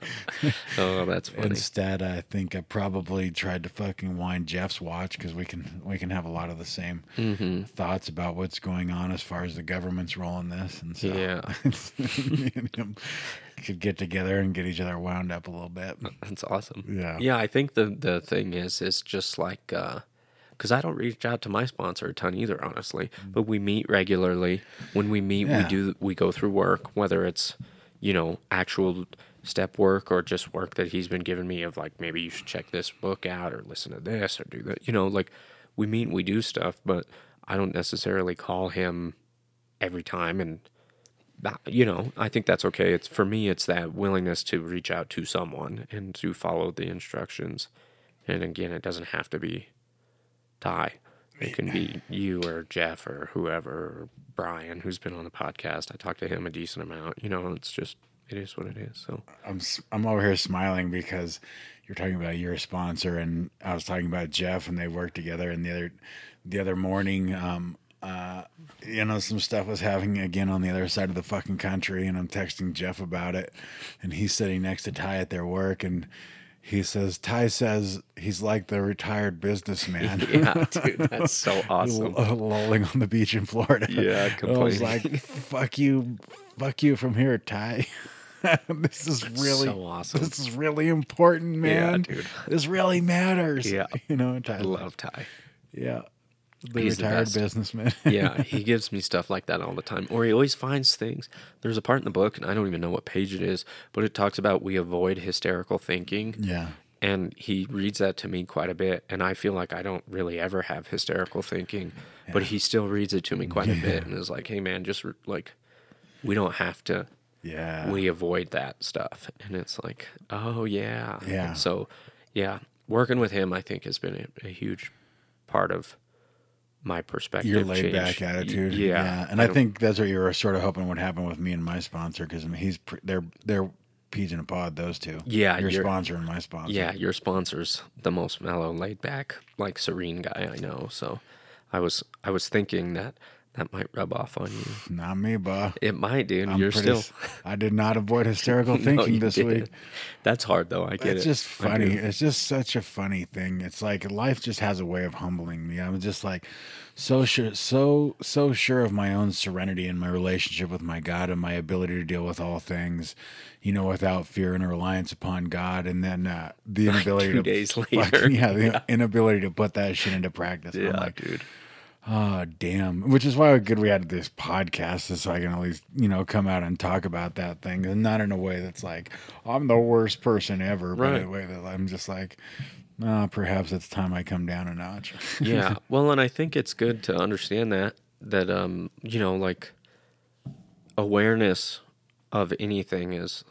oh, that's funny. Instead, I think I probably tried to fucking wind Jeff's watch because we can we can have a lot of the same Mm-hmm. thoughts about what's going on as far as the government's role in this, and so Yeah. me and him could get together and get each other wound up a little bit. That's awesome. Yeah. Yeah. I think the, the thing is, is just like, because I don't reach out to my sponsor a ton either, honestly. Mm. But we meet regularly. When we meet, Yeah. we do we go through work, whether it's you know actual step work or just work that he's been giving me of like maybe you should check this book out or listen to this or do that. You know, like we meet and we do stuff, but I don't necessarily call him every time and uh, you know i think that's okay it's for me it's that willingness to reach out to someone and to follow the instructions and again it doesn't have to be ty it can be you or jeff or whoever or brian who's been on the podcast i talk to him a decent amount you know it's just it is what it is so I'm I'm over here smiling because you're talking about your sponsor, and I was talking about Jeff, and they work together. And the other the other morning, um, uh, you know, some stuff was happening again on the other side of the fucking country, and I'm texting Jeff about it, and he's sitting next to Ty at their work, and. He says, Ty says he's like the retired businessman. yeah dude that's so awesome lolling on the beach in Florida. Yeah, I was completely. like, "Fuck you, fuck you from here, Ty." this is really so awesome. This is really important, man. yeah, dude. This really matters. Yeah. you know, Ty. i love ty Yeah, the He's the retired best. businessman. yeah, he gives me stuff like that all the time. Or he always finds things. There's a part in the book, and I don't even know what page it is, but it talks about we avoid hysterical thinking. yeah, And he reads that to me quite a bit. And I feel like I don't really ever have hysterical thinking, but he still reads it to me quite a bit and is like, hey, man, just re- like, we don't have to, yeah. we avoid that stuff. And it's like, oh, yeah. Yeah. And so, yeah, working with him, I think, has been a, a huge part of my perspective. Your laid back attitude. Yeah. and I, don't- think that's what you were sort of hoping would happen with me and my sponsor because I mean, he's they're they're peas in a pod. Those two. Yeah, your sponsor and my sponsor. Yeah, your sponsor's the most mellow, laid back, like serene guy I know. So I was I was thinking that that might rub off on you. not me, bah. It might, dude. I'm You're pretty still I did not avoid hysterical thinking you this didn't. week. That's hard though. I get It's it. It's just funny. It's just such a funny thing. It's like life just has a way of humbling me. I'm just like so sure, so so sure of my own serenity and my relationship with my God and my ability to deal with all things, you know, without fear and reliance upon God. And then uh, the inability two to days fucking- later. yeah, the inability to put that shit into practice. I'm Yeah, like, dude. Oh damn! Which is why good we had this podcast, is so I can at least you know come out and talk about that thing, and not in a way that's like I'm the worst person ever, but in Right. a way that I'm just like, uh, perhaps it's time I come down a notch. yeah. Well, and I think it's good to understand that that um you know like awareness of anything is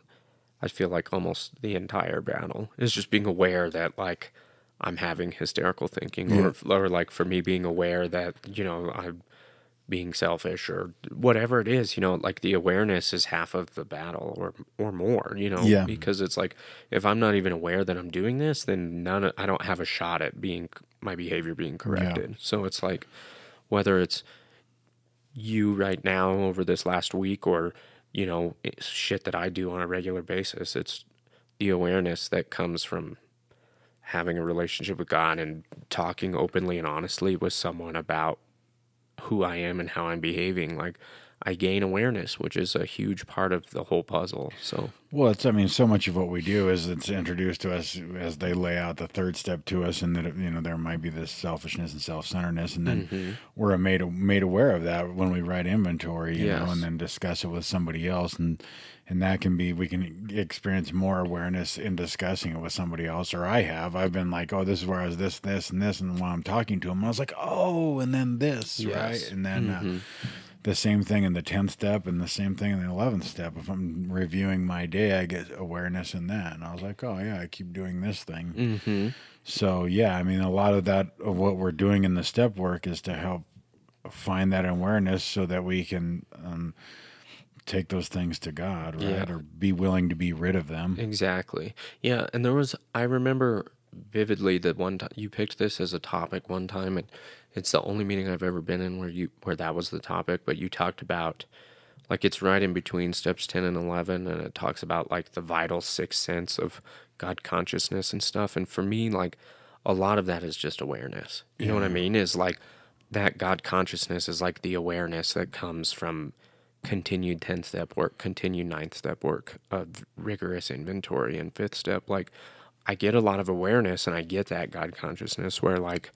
I feel like almost the entire battle is just being aware that like I'm having hysterical thinking, or or like for me being aware that you know I'm being selfish or whatever it is. You know, like the awareness is half of the battle, or or more. You know, Yeah. because it's like if I'm not even aware that I'm doing this, then none of, I don't have a shot at being my behavior being corrected. So it's like whether it's you right now over this last week or you know shit that I do on a regular basis it's the awareness that comes from having a relationship with God and talking openly and honestly with someone about who I am and how I'm behaving like I gain awareness which is a huge part of the whole puzzle so Well, it's I mean, so much of what we do is it's introduced to us as they lay out the third step to us, and that you know there might be this selfishness and self-centeredness, and then Mm-hmm. we're made made aware of that when we write inventory, you know, and then discuss it with somebody else, and and that can be we can experience more awareness in discussing it with somebody else, or I have. I've been like, oh, this is where I was this, this, and this, and while I'm talking to them, I was like, oh, and then this, Yes. right, and then. Mm-hmm. Uh, the same thing in the 10th step and the same thing in the 11th step. If I'm reviewing my day, I get awareness in that. And I was like, oh, yeah, I keep doing this thing. mm-hmm. So, yeah, I mean, a lot of that, of what we're doing in the step work is to help find that awareness so that we can um, take those things to God, right? Yeah. Or be willing to be rid of them. Exactly. Yeah, and there was I remember vividly that one time you picked this as a topic one time and it's the only meeting I've ever been in where you where that was the topic, but you talked about like it's right in between steps 10 and 11 and it talks about like the vital sixth sense of God consciousness and stuff and for me like a lot of that is just awareness. You know what I mean? Is like that God consciousness is like the awareness that comes from continued 10th step work, continued ninth step work of rigorous inventory and fifth step. Like, I get a lot of awareness and I get that God consciousness where, like,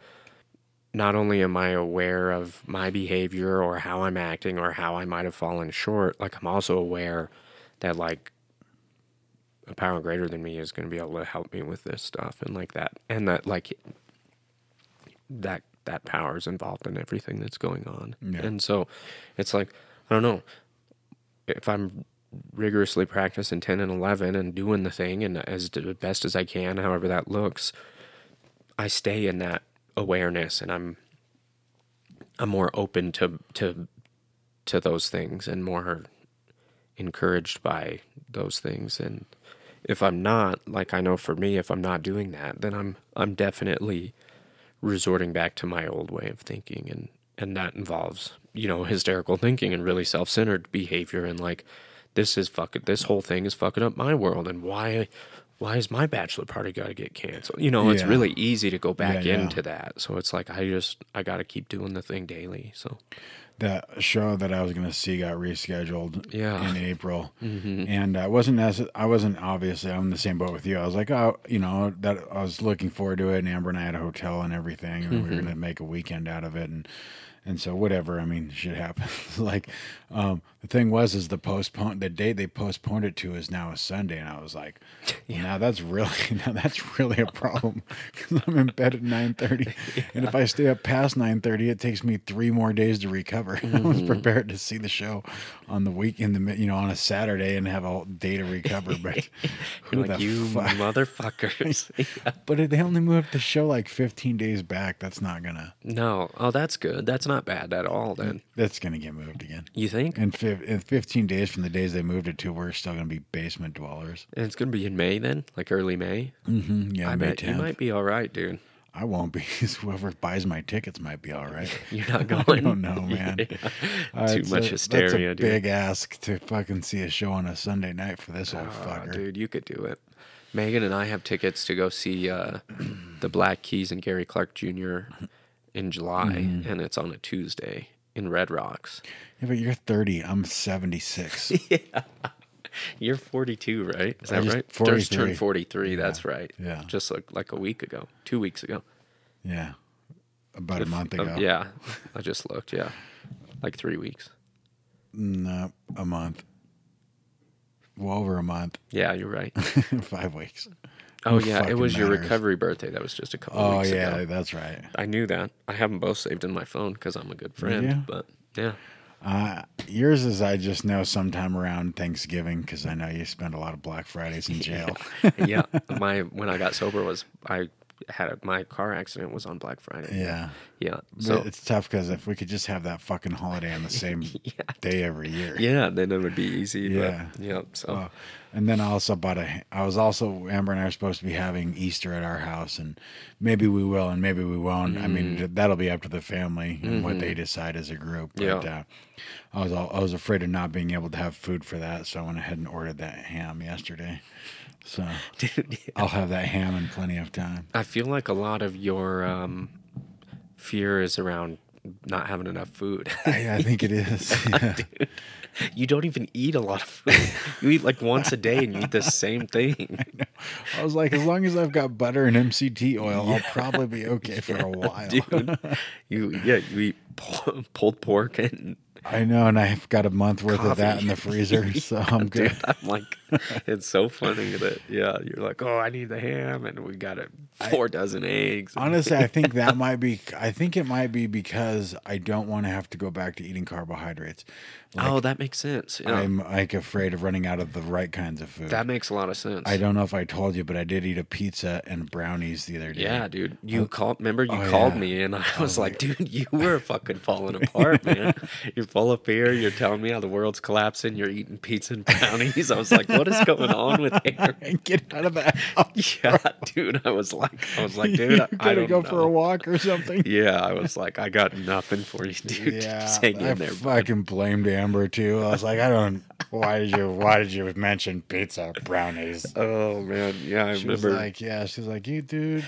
not only am I aware of my behavior or how I'm acting or how I might have fallen short, like, I'm also aware that, like, a power greater than me is going to be able to help me with this stuff and like that and that like that that power is involved in everything that's going on Yeah. and so it's like i don't know if i'm rigorously practicing 10 and 11 and doing the thing and as best as i can however that looks i stay in that awareness and i'm i'm more open to to to those things and more encouraged by those things. And if I'm not like I know for me if I'm not doing that then I'm I'm definitely resorting back to my old way of thinking and and that involves you know hysterical thinking and really self-centered behavior and like this is fucking this whole thing is fucking up my world and why why is my bachelor party got to get canceled you know it's Yeah. really easy to go back Yeah, yeah. into that so it's like I just I got to keep doing the thing daily so that show that I was going to see got rescheduled Yeah. in April, Mhm. and I wasn't as I wasn't obviously I'm in the same boat with you. I was like, oh, you know, that I was looking forward to it. And Amber and I had a hotel and everything, and we were going to make a weekend out of it, and and so whatever. I mean, shit happens. like, um, the thing was, is the postpone the date they postponed it to is now a Sunday, and I was like, well, now that's really now that's really a problem because I'm in bed at nine thirty, and if I stay up past nine thirty, it takes me three more days to recover. I was prepared to see the show on the week in the you know on a Saturday and have a whole day to recover, but who like the you fuck? motherfuckers Yeah. But if they only moved the show like fifteen days back. That's not gonna. no oh that's good that's not bad at all then That's gonna get moved again. you think In, fif- in 15 days from the days they moved it to, we're still going to be basement dwellers. And it's gonna be in May then, like early May. Mm-hmm. Yeah, I May bet you might be all right, dude. I won't be. Whoever buys my tickets might be all right. You're not going. I going. don't know, man. Uh, Too much a- hysteria, That's a dude. big ask to fucking see a show on a Sunday night for this old Oh, fucker. dude, you could do it. Megan and I have tickets to go see uh, the Black Keys and Gary Clark Jr. in July, Mm-hmm. and it's on a Tuesday in Red Rocks. Yeah, but you're 30. I'm 76. yeah. You're 42, right? Is that right? 43. Just turned 43. That's right. Yeah. Just like like a week ago, two weeks ago. yeah, about a month Uh, ago. yeah, I just looked. Yeah, like three weeks. no, a month. Well, over a month. Yeah, you're right. Five weeks. Oh Who yeah, it was your matters? recovery birthday. That was just a couple Oh weeks ago. yeah, ago. that's right. I knew that. I have them both saved in my phone because I'm a good friend. you? But yeah, Uh, yours is I just know sometime around Thanksgiving because I know you spend a lot of Black Fridays in jail. yeah. My when I got sober was I had a, my car accident was on Black Friday. Yeah. Yeah. So it's tough because if we could just have that fucking holiday on the same day every year. yeah, then it would be easy. Yeah. But, yeah. So Uh, and then I also bought a. I was also Amber and I are supposed to be having Easter at our house, and maybe we will, and maybe we won't. I mean, that'll be up to the family and what they decide as a group. But Mm-hmm. Yeah. uh, I was all, I was afraid of not being able to have food for that, so I went ahead and ordered that ham yesterday. So dude, I'll have that ham in plenty of time. I feel like a lot of your um, fear is around not having enough food. I, I think it is. Yeah. you don't even eat a lot of food. You eat like once a day and you eat the same thing. I I was like, as long as I've got butter and MCT oil, I'll probably be okay for a while. Dude, you yeah, you eat pulled pork and I know, and I've got a month worth of that in the freezer, so I'm good. Dude, I'm like, it's so funny that yeah, you're like, oh, I need the ham, and we got it four dozen eggs. Honestly, I think that might be. I think it might be because I don't want to have to go back to eating carbohydrates. Oh, that makes sense. Yeah, I'm like afraid of running out of the right kinds of food. that makes a lot of sense. I don't know if I told you, but I did eat a pizza and brownies the other day. Yeah, dude. You oh. called. Remember, you oh, called yeah. me, and I oh, was like, "Dude, you were fucking falling apart, man. You're full of fear. You're telling me how the world's collapsing. You're eating pizza and brownies." I was like, "What is going on with Aaron?" Get out of that. Yeah, dude. I was like, I was like, dude, you I, don't go know. for a walk or something. Yeah, I was like, I got nothing for you, dude. Yeah, Just hang I in there, bud. fucking blamed Amber too. I was like, I don't. Why did you? Why did you mention pizza brownies? Oh man, yeah, I She was remember. like, yeah. she's like, you dude,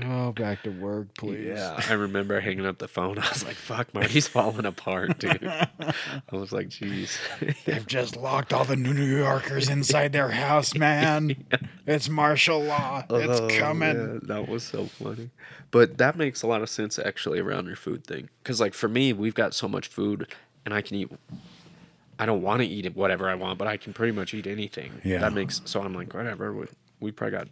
go back to work, please. Yeah, I remember hanging up the phone. I was like, "Fuck, Marty's falling apart, dude." I was like, "Jeez." They've just locked all the New Yorkers inside their house, man. It's martial law. It's Oh, coming. man, that was so funny. But that makes a lot of sense actually around your food thing. Because like for me, we've got so much food, and I can eat. I don't want to eat it whatever I want, but I can pretty much eat anything. Yeah. That makes so I'm like whatever. We, we probably got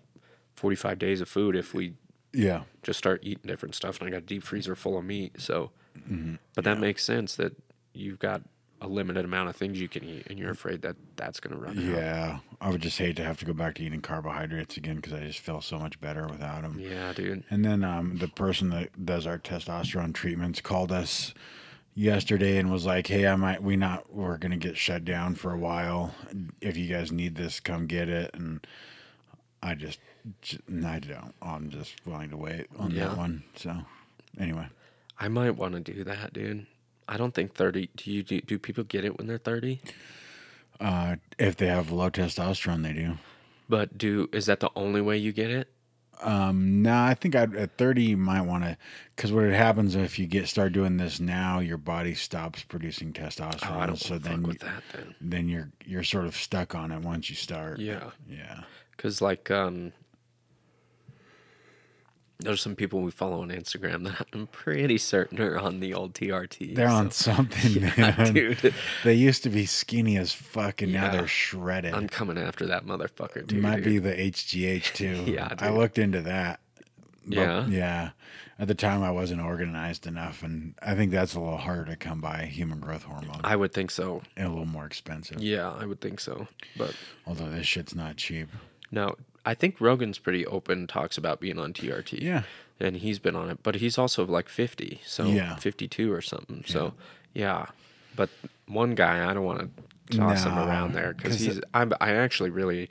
45 days of food if we Yeah. just start eating different stuff. And I got a deep freezer full of meat. So, Mm-hmm. but that makes sense that you've got a limited amount of things you can eat, and you're afraid that that's gonna run out. Yeah. I would just hate to have to go back to eating carbohydrates again because I just feel so much better without them. Yeah, dude. And then um, the person that does our testosterone treatments called us yesterday and was like, "Hey, I might we not we're gonna get shut down for a while. If you guys need this, come get it." And I just, I don't. I'm just willing to wait on Yeah. that one. So anyway, I might want to do that, dude. I don't think 30. Do you do, do people get it when they're 30? uh, if they have low testosterone, they do. But do is that the only way you get it? Um, no, I think I'd, at 30 you might want to, because what happens if you get start doing this now, your body stops producing testosterone. Oh, I don't so then you- that then. then you're you're sort of stuck on it once you start. Yeah, Yeah. because like um, there's some people we follow on Instagram that I'm pretty certain are on the old TRT. They're on something, Yeah, man. dude. They used to be skinny as fuck, and now they're shredded. I'm coming after that motherfucker, dude. Might be the HGH too. Yeah, I looked into that. but- Yeah? yeah. At the time, I wasn't organized enough, and I think that's a little harder to come by. Human growth hormone, I would think so. and a little more expensive. Yeah, I would think so. But Although this shit's not cheap. no, I think Rogan's pretty open. Talks about being on TRT. Yeah. and he's been on it, but he's also like 50, so Yeah. 52 or something. So, yeah. But one guy, I don't want to toss him around there because he's. I I actually really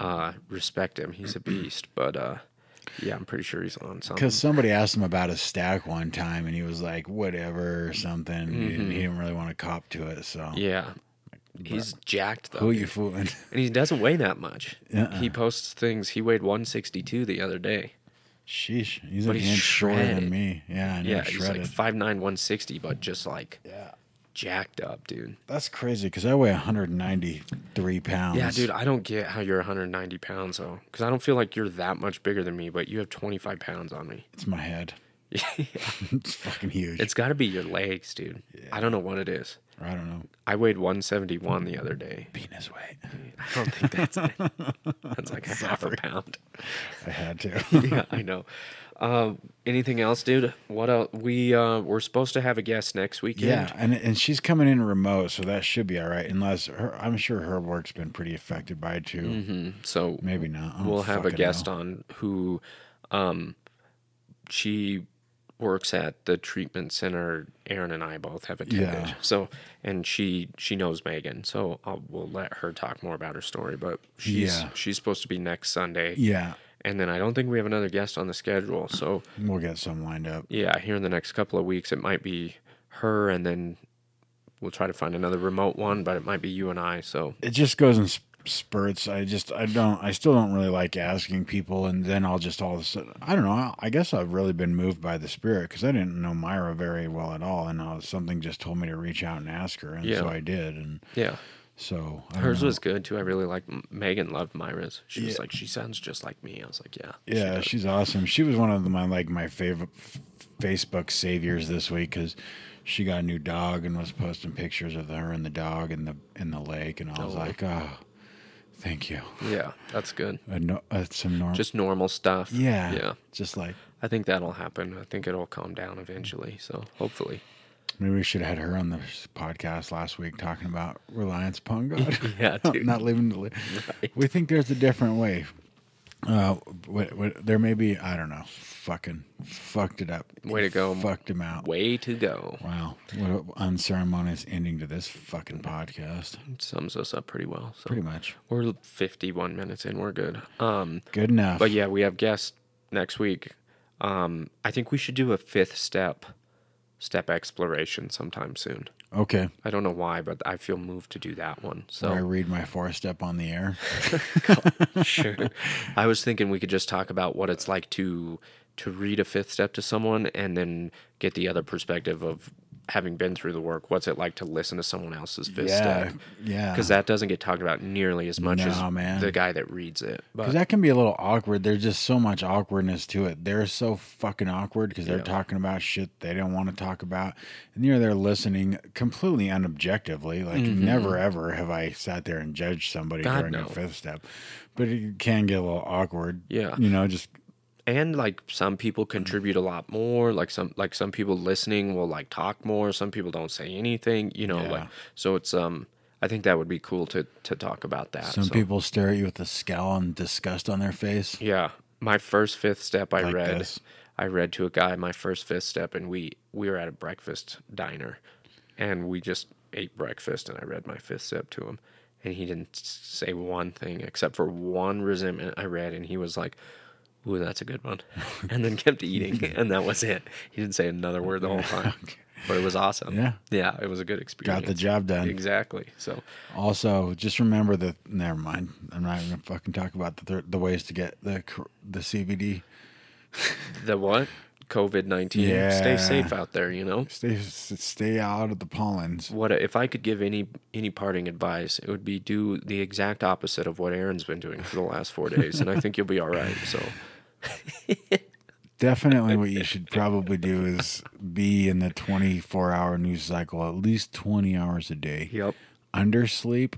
uh, respect him. He's a beast, but uh, yeah, I'm pretty sure he's on something. Because somebody asked him about his stack one time, and he was like, "Whatever," or something. He, didn't, he didn't really want to cop to it. So, Mm-hmm. Yeah, he's jacked though, who you fooling? and he doesn't weigh that much. Uh-uh. He posts things. He weighed 162 the other day. Sheesh, he's But an he's inch shorter shredded. than me. Yeah, and Yeah, he's he's shredded. like 5'9", 160, but just like yeah, jacked up, dude. that's crazy. Because I weigh 193 pounds. Yeah, dude, I don't get how you're 190 pounds though, because I don't feel like you're that much bigger than me, but you have 25 pounds on me. it's my head. it's fucking huge. It's got to be your legs, dude. I don't know what it is. I don't know. I weighed 171 the other day. Penis weight. I don't think that's it. That's like a half a pound. I had to. yeah, I know. Um, anything else, dude? What else? We uh, we're supposed to have a guest next weekend. yeah, and and she's coming in remote, so that should be all right. Unless her, I'm sure her work's been pretty affected by it too. hmm So Maybe not. We'll have a guest know. on who Um, she works at the treatment center Aaron and I both have attended. Yeah. So, and she she knows Megan, so I'll, we'll let her talk more about her story. But she's Yeah. she's supposed to be next Sunday, Yeah, and then I don't think we have another guest on the schedule. So, we'll get some lined up. yeah, here in the next couple of weeks, it might be her, and then we'll try to find another remote one. But it might be you and I. So, It just goes in spurts. I just I don't I still don't really like asking people, and then I'll just all of a sudden I don't know. I guess I've really been moved by the spirit because I didn't know Myra very well at all, and uh, something just told me to reach out and ask her, and so I did, and yeah. so I Hers know. was good too. I really like Megan. Loved Myra's. She was like, she sounds just like me. I was like, yeah, Yeah, does. she's awesome. She was one of my like my favorite f- Facebook saviors this week because she got a new dog and was posting pictures of her and the dog in the in the lake, and I was Oh. like, oh, thank you. yeah, that's good. Uh, no, uh, some normal. Just normal stuff. yeah, yeah. Just like I think that'll happen. I think it'll calm down eventually. So hopefully, maybe we should have had her on the podcast last week talking about reliance upon God. yeah, dude. not living to live. We think there's a different way. Uh, what, what, there may be. I don't know. Fucking fucked it up. Way to go. Fucked him out. Way to go. Wow, what an unceremonious ending to this fucking podcast. It sums us up pretty well. So Pretty much we're 51 minutes in. We're good. Um, good enough. but yeah, we have guests next week. Um, I think we should do a fifth step, step exploration sometime soon. okay, I don't know why, but I feel moved to do that one. So I read my four step on the air. sure. I was thinking we could just talk about what it's like to to read a fifth step to someone and then get the other perspective of having been through the work. What's it like to listen to someone else's fifth yeah, step? yeah. Because that doesn't get talked about nearly as much as man. the guy that reads it. Because that can be a little awkward. There's just so much awkwardness to it. They're so fucking awkward because they're Yeah. talking about shit they don't want to talk about, and you know they're there listening completely unobjectively. Like never ever have I sat there and judged somebody Mm-hmm. God, during no. a fifth step, but it can get a little awkward. Yeah. you know, just and like some people contribute a lot more. Like some like some people listening will like talk more. Some people don't say anything. You know, Yeah. like so it's um. I think that would be cool to to talk about that. some so. people stare at you with a scowl and disgust on their face. Yeah, my first fifth step I Like read. this? I read to a guy my first fifth step, and we we were at a breakfast diner, and we just ate breakfast, and I read my fifth step to him, and he didn't say one thing except for one resentment I read, and he was like. Ooh, that's a good one. And then kept eating, and that was it. He didn't say another word the whole time. But it was awesome. Yeah. Yeah, it was a good experience. Got the job done. Exactly. So, Also, just remember that. Never mind. I'm not gonna fucking talk about the thir- the ways to get the the CBD. the what? COVID 19. Yeah. Stay safe out there, you know? Stay stay out of the pollens. what if I could give any any parting advice, it would be do the exact opposite of what Aaron's been doing for the last four days, and I think you'll be all right. So Definitely, what you should probably do is be in the 24 hour news cycle at least 20 hours a day. yep. Undersleep,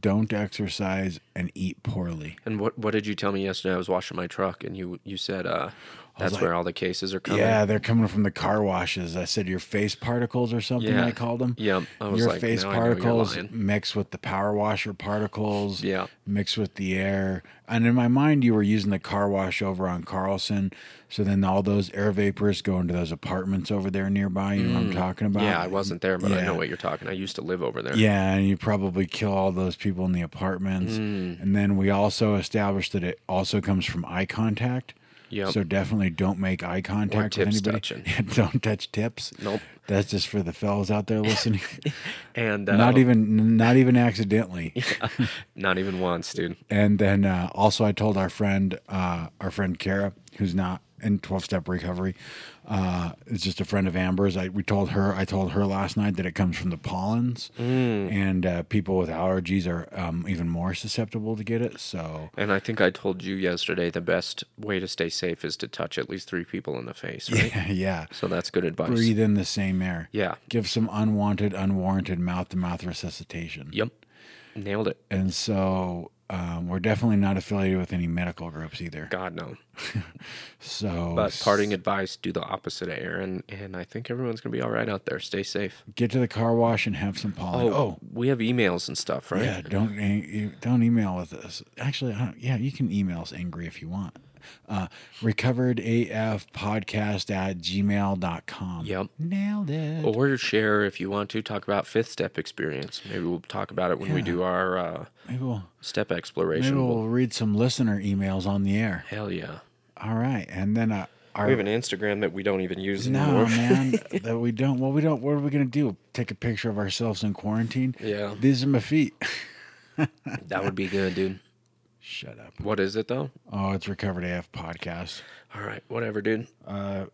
don't exercise, and eat poorly. And what what did you tell me yesterday? I was washing my truck, and you you said uh, that's like- where all the cases are coming. Yeah, they're coming from the car washes. I said your face particles or something. Yeah. I called them. Was your like, face now I know you're particles mixed with the power washer particles. Yeah. Mixed with the air. And in my mind, you were using the car wash over on Carlson. So then all those air vapors go into those apartments over there nearby. You know what I'm talking about? Mm. Yeah, I wasn't there, but I know what you're talking. I used to live over there. Yeah, and you probably kill all those people in the apartments. Mm. And then we also established that it also comes from eye contact. Yep. So definitely don't make eye contact with anybody. touching. don't touch tips. Nope. That's just for the fellas out there listening. And uh, not even not even accidentally. not even once, dude. And then uh, also I told our friend uh, our friend Kara, who's not in twelve step recovery, uh, is just a friend of Amber's. I we told her I told her last night that it comes from the pollens, Mm. and uh, people with allergies are um, even more susceptible to get it. So And I think I told you yesterday the best way to stay safe is to touch at least three people in the face, right? yeah, yeah. So that's good advice. breathe in the same air. Yeah. Give some unwanted, unwarranted mouth to mouth resuscitation. Yep. Nailed it. And so um, we're definitely not affiliated with any medical groups either. God no. So But parting advice, do the opposite of Aaron, and I think everyone's gonna be all right out there. Stay safe. get to the car wash and have some pollen. Oh, Oh, we have emails and stuff, right? yeah. Don't don't email with us. Actually, yeah, you can email us angry if you want. Uh, recovered AF podcast at gmail.com. Yep. Nailed it. Or share if you want to talk about fifth step experience. Maybe we'll talk about it when we do our uh, maybe we'll, step maybe exploration. we'll We'll- read some listener emails on the air. hell yeah. All right. And then uh, our. We have an Instagram that we don't even use no, anymore. man, that we don't. Well, we don't. What are we going to do? Take a picture of ourselves in quarantine? Yeah. These are my feet. That would be good, dude. Shut up. What is it though? Oh, it's Recovered AF podcast. All right, whatever, dude. Uh,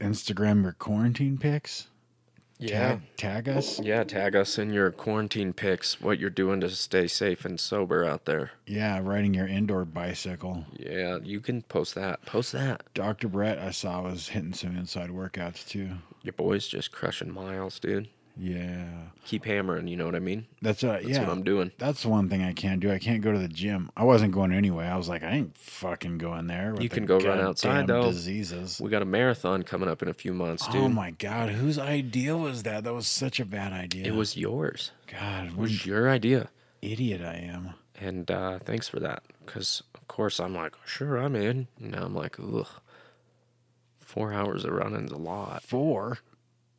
Instagram your quarantine pics. Tag, tag us. Yeah, tag us in your quarantine pics, what you're doing to stay safe and sober out there. Yeah, riding your indoor bicycle. Yeah, you can post that. Post that. Dr. Brett, I saw was hitting some inside workouts too. Your boy's just crushing miles, dude. Yeah, Keep hammering, you know what I mean? that's what. That's yeah, what I'm doing. that's one thing I can't do. I can't go to the gym. I wasn't going anyway. I was like, I ain't fucking going there. with You the can go run outside, though. Diseases. We got a marathon coming up in a few months, dude. Oh my god, whose idea was that? That was such a bad idea. It was yours. God, It was your idea. idiot I am. And uh, thanks for that. Because, of course, I'm like, sure, I'm in. And now I'm like, ugh. Four hours of running's a lot. Four.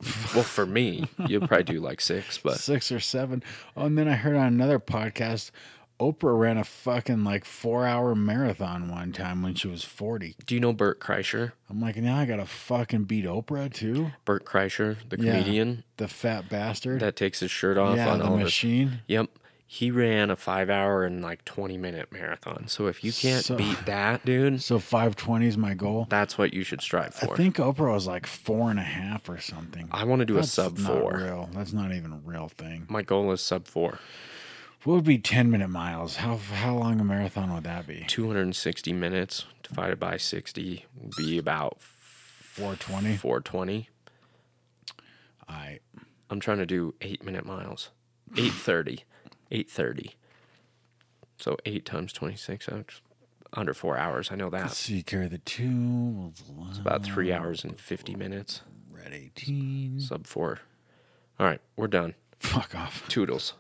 Well, for me, you'll probably do like six, but six or seven. Oh, and then I heard on another podcast, Oprah ran a fucking like four hour marathon one time when she was 40. do you know Bert Kreischer? I'm like, now I gotta fucking beat Oprah too? Bert Kreischer, the Yeah. comedian The fat bastard. that takes his shirt off yeah, on the all of his. machine. Yep. He ran a five hour and like 20 minute marathon. So if you can't So- beat that, dude, So 520 is my goal. that's what you should strive for. I think Oprah was like four and a half or something. I want to do That's a sub not four. real. That's not even a real thing. My goal is sub four. What would be 10 minute miles? How how long a marathon would that be? 260 minutes divided by 60 would be about 420. 420. I I'm trying to do eight minute miles. 830. 830. So eight times 26, uh, that's under four hours. I know let's that. see. You carry the two. It's about three hours and 50 minutes. Red 18. Sub four. All right, we're done. Fuck off. Toodles.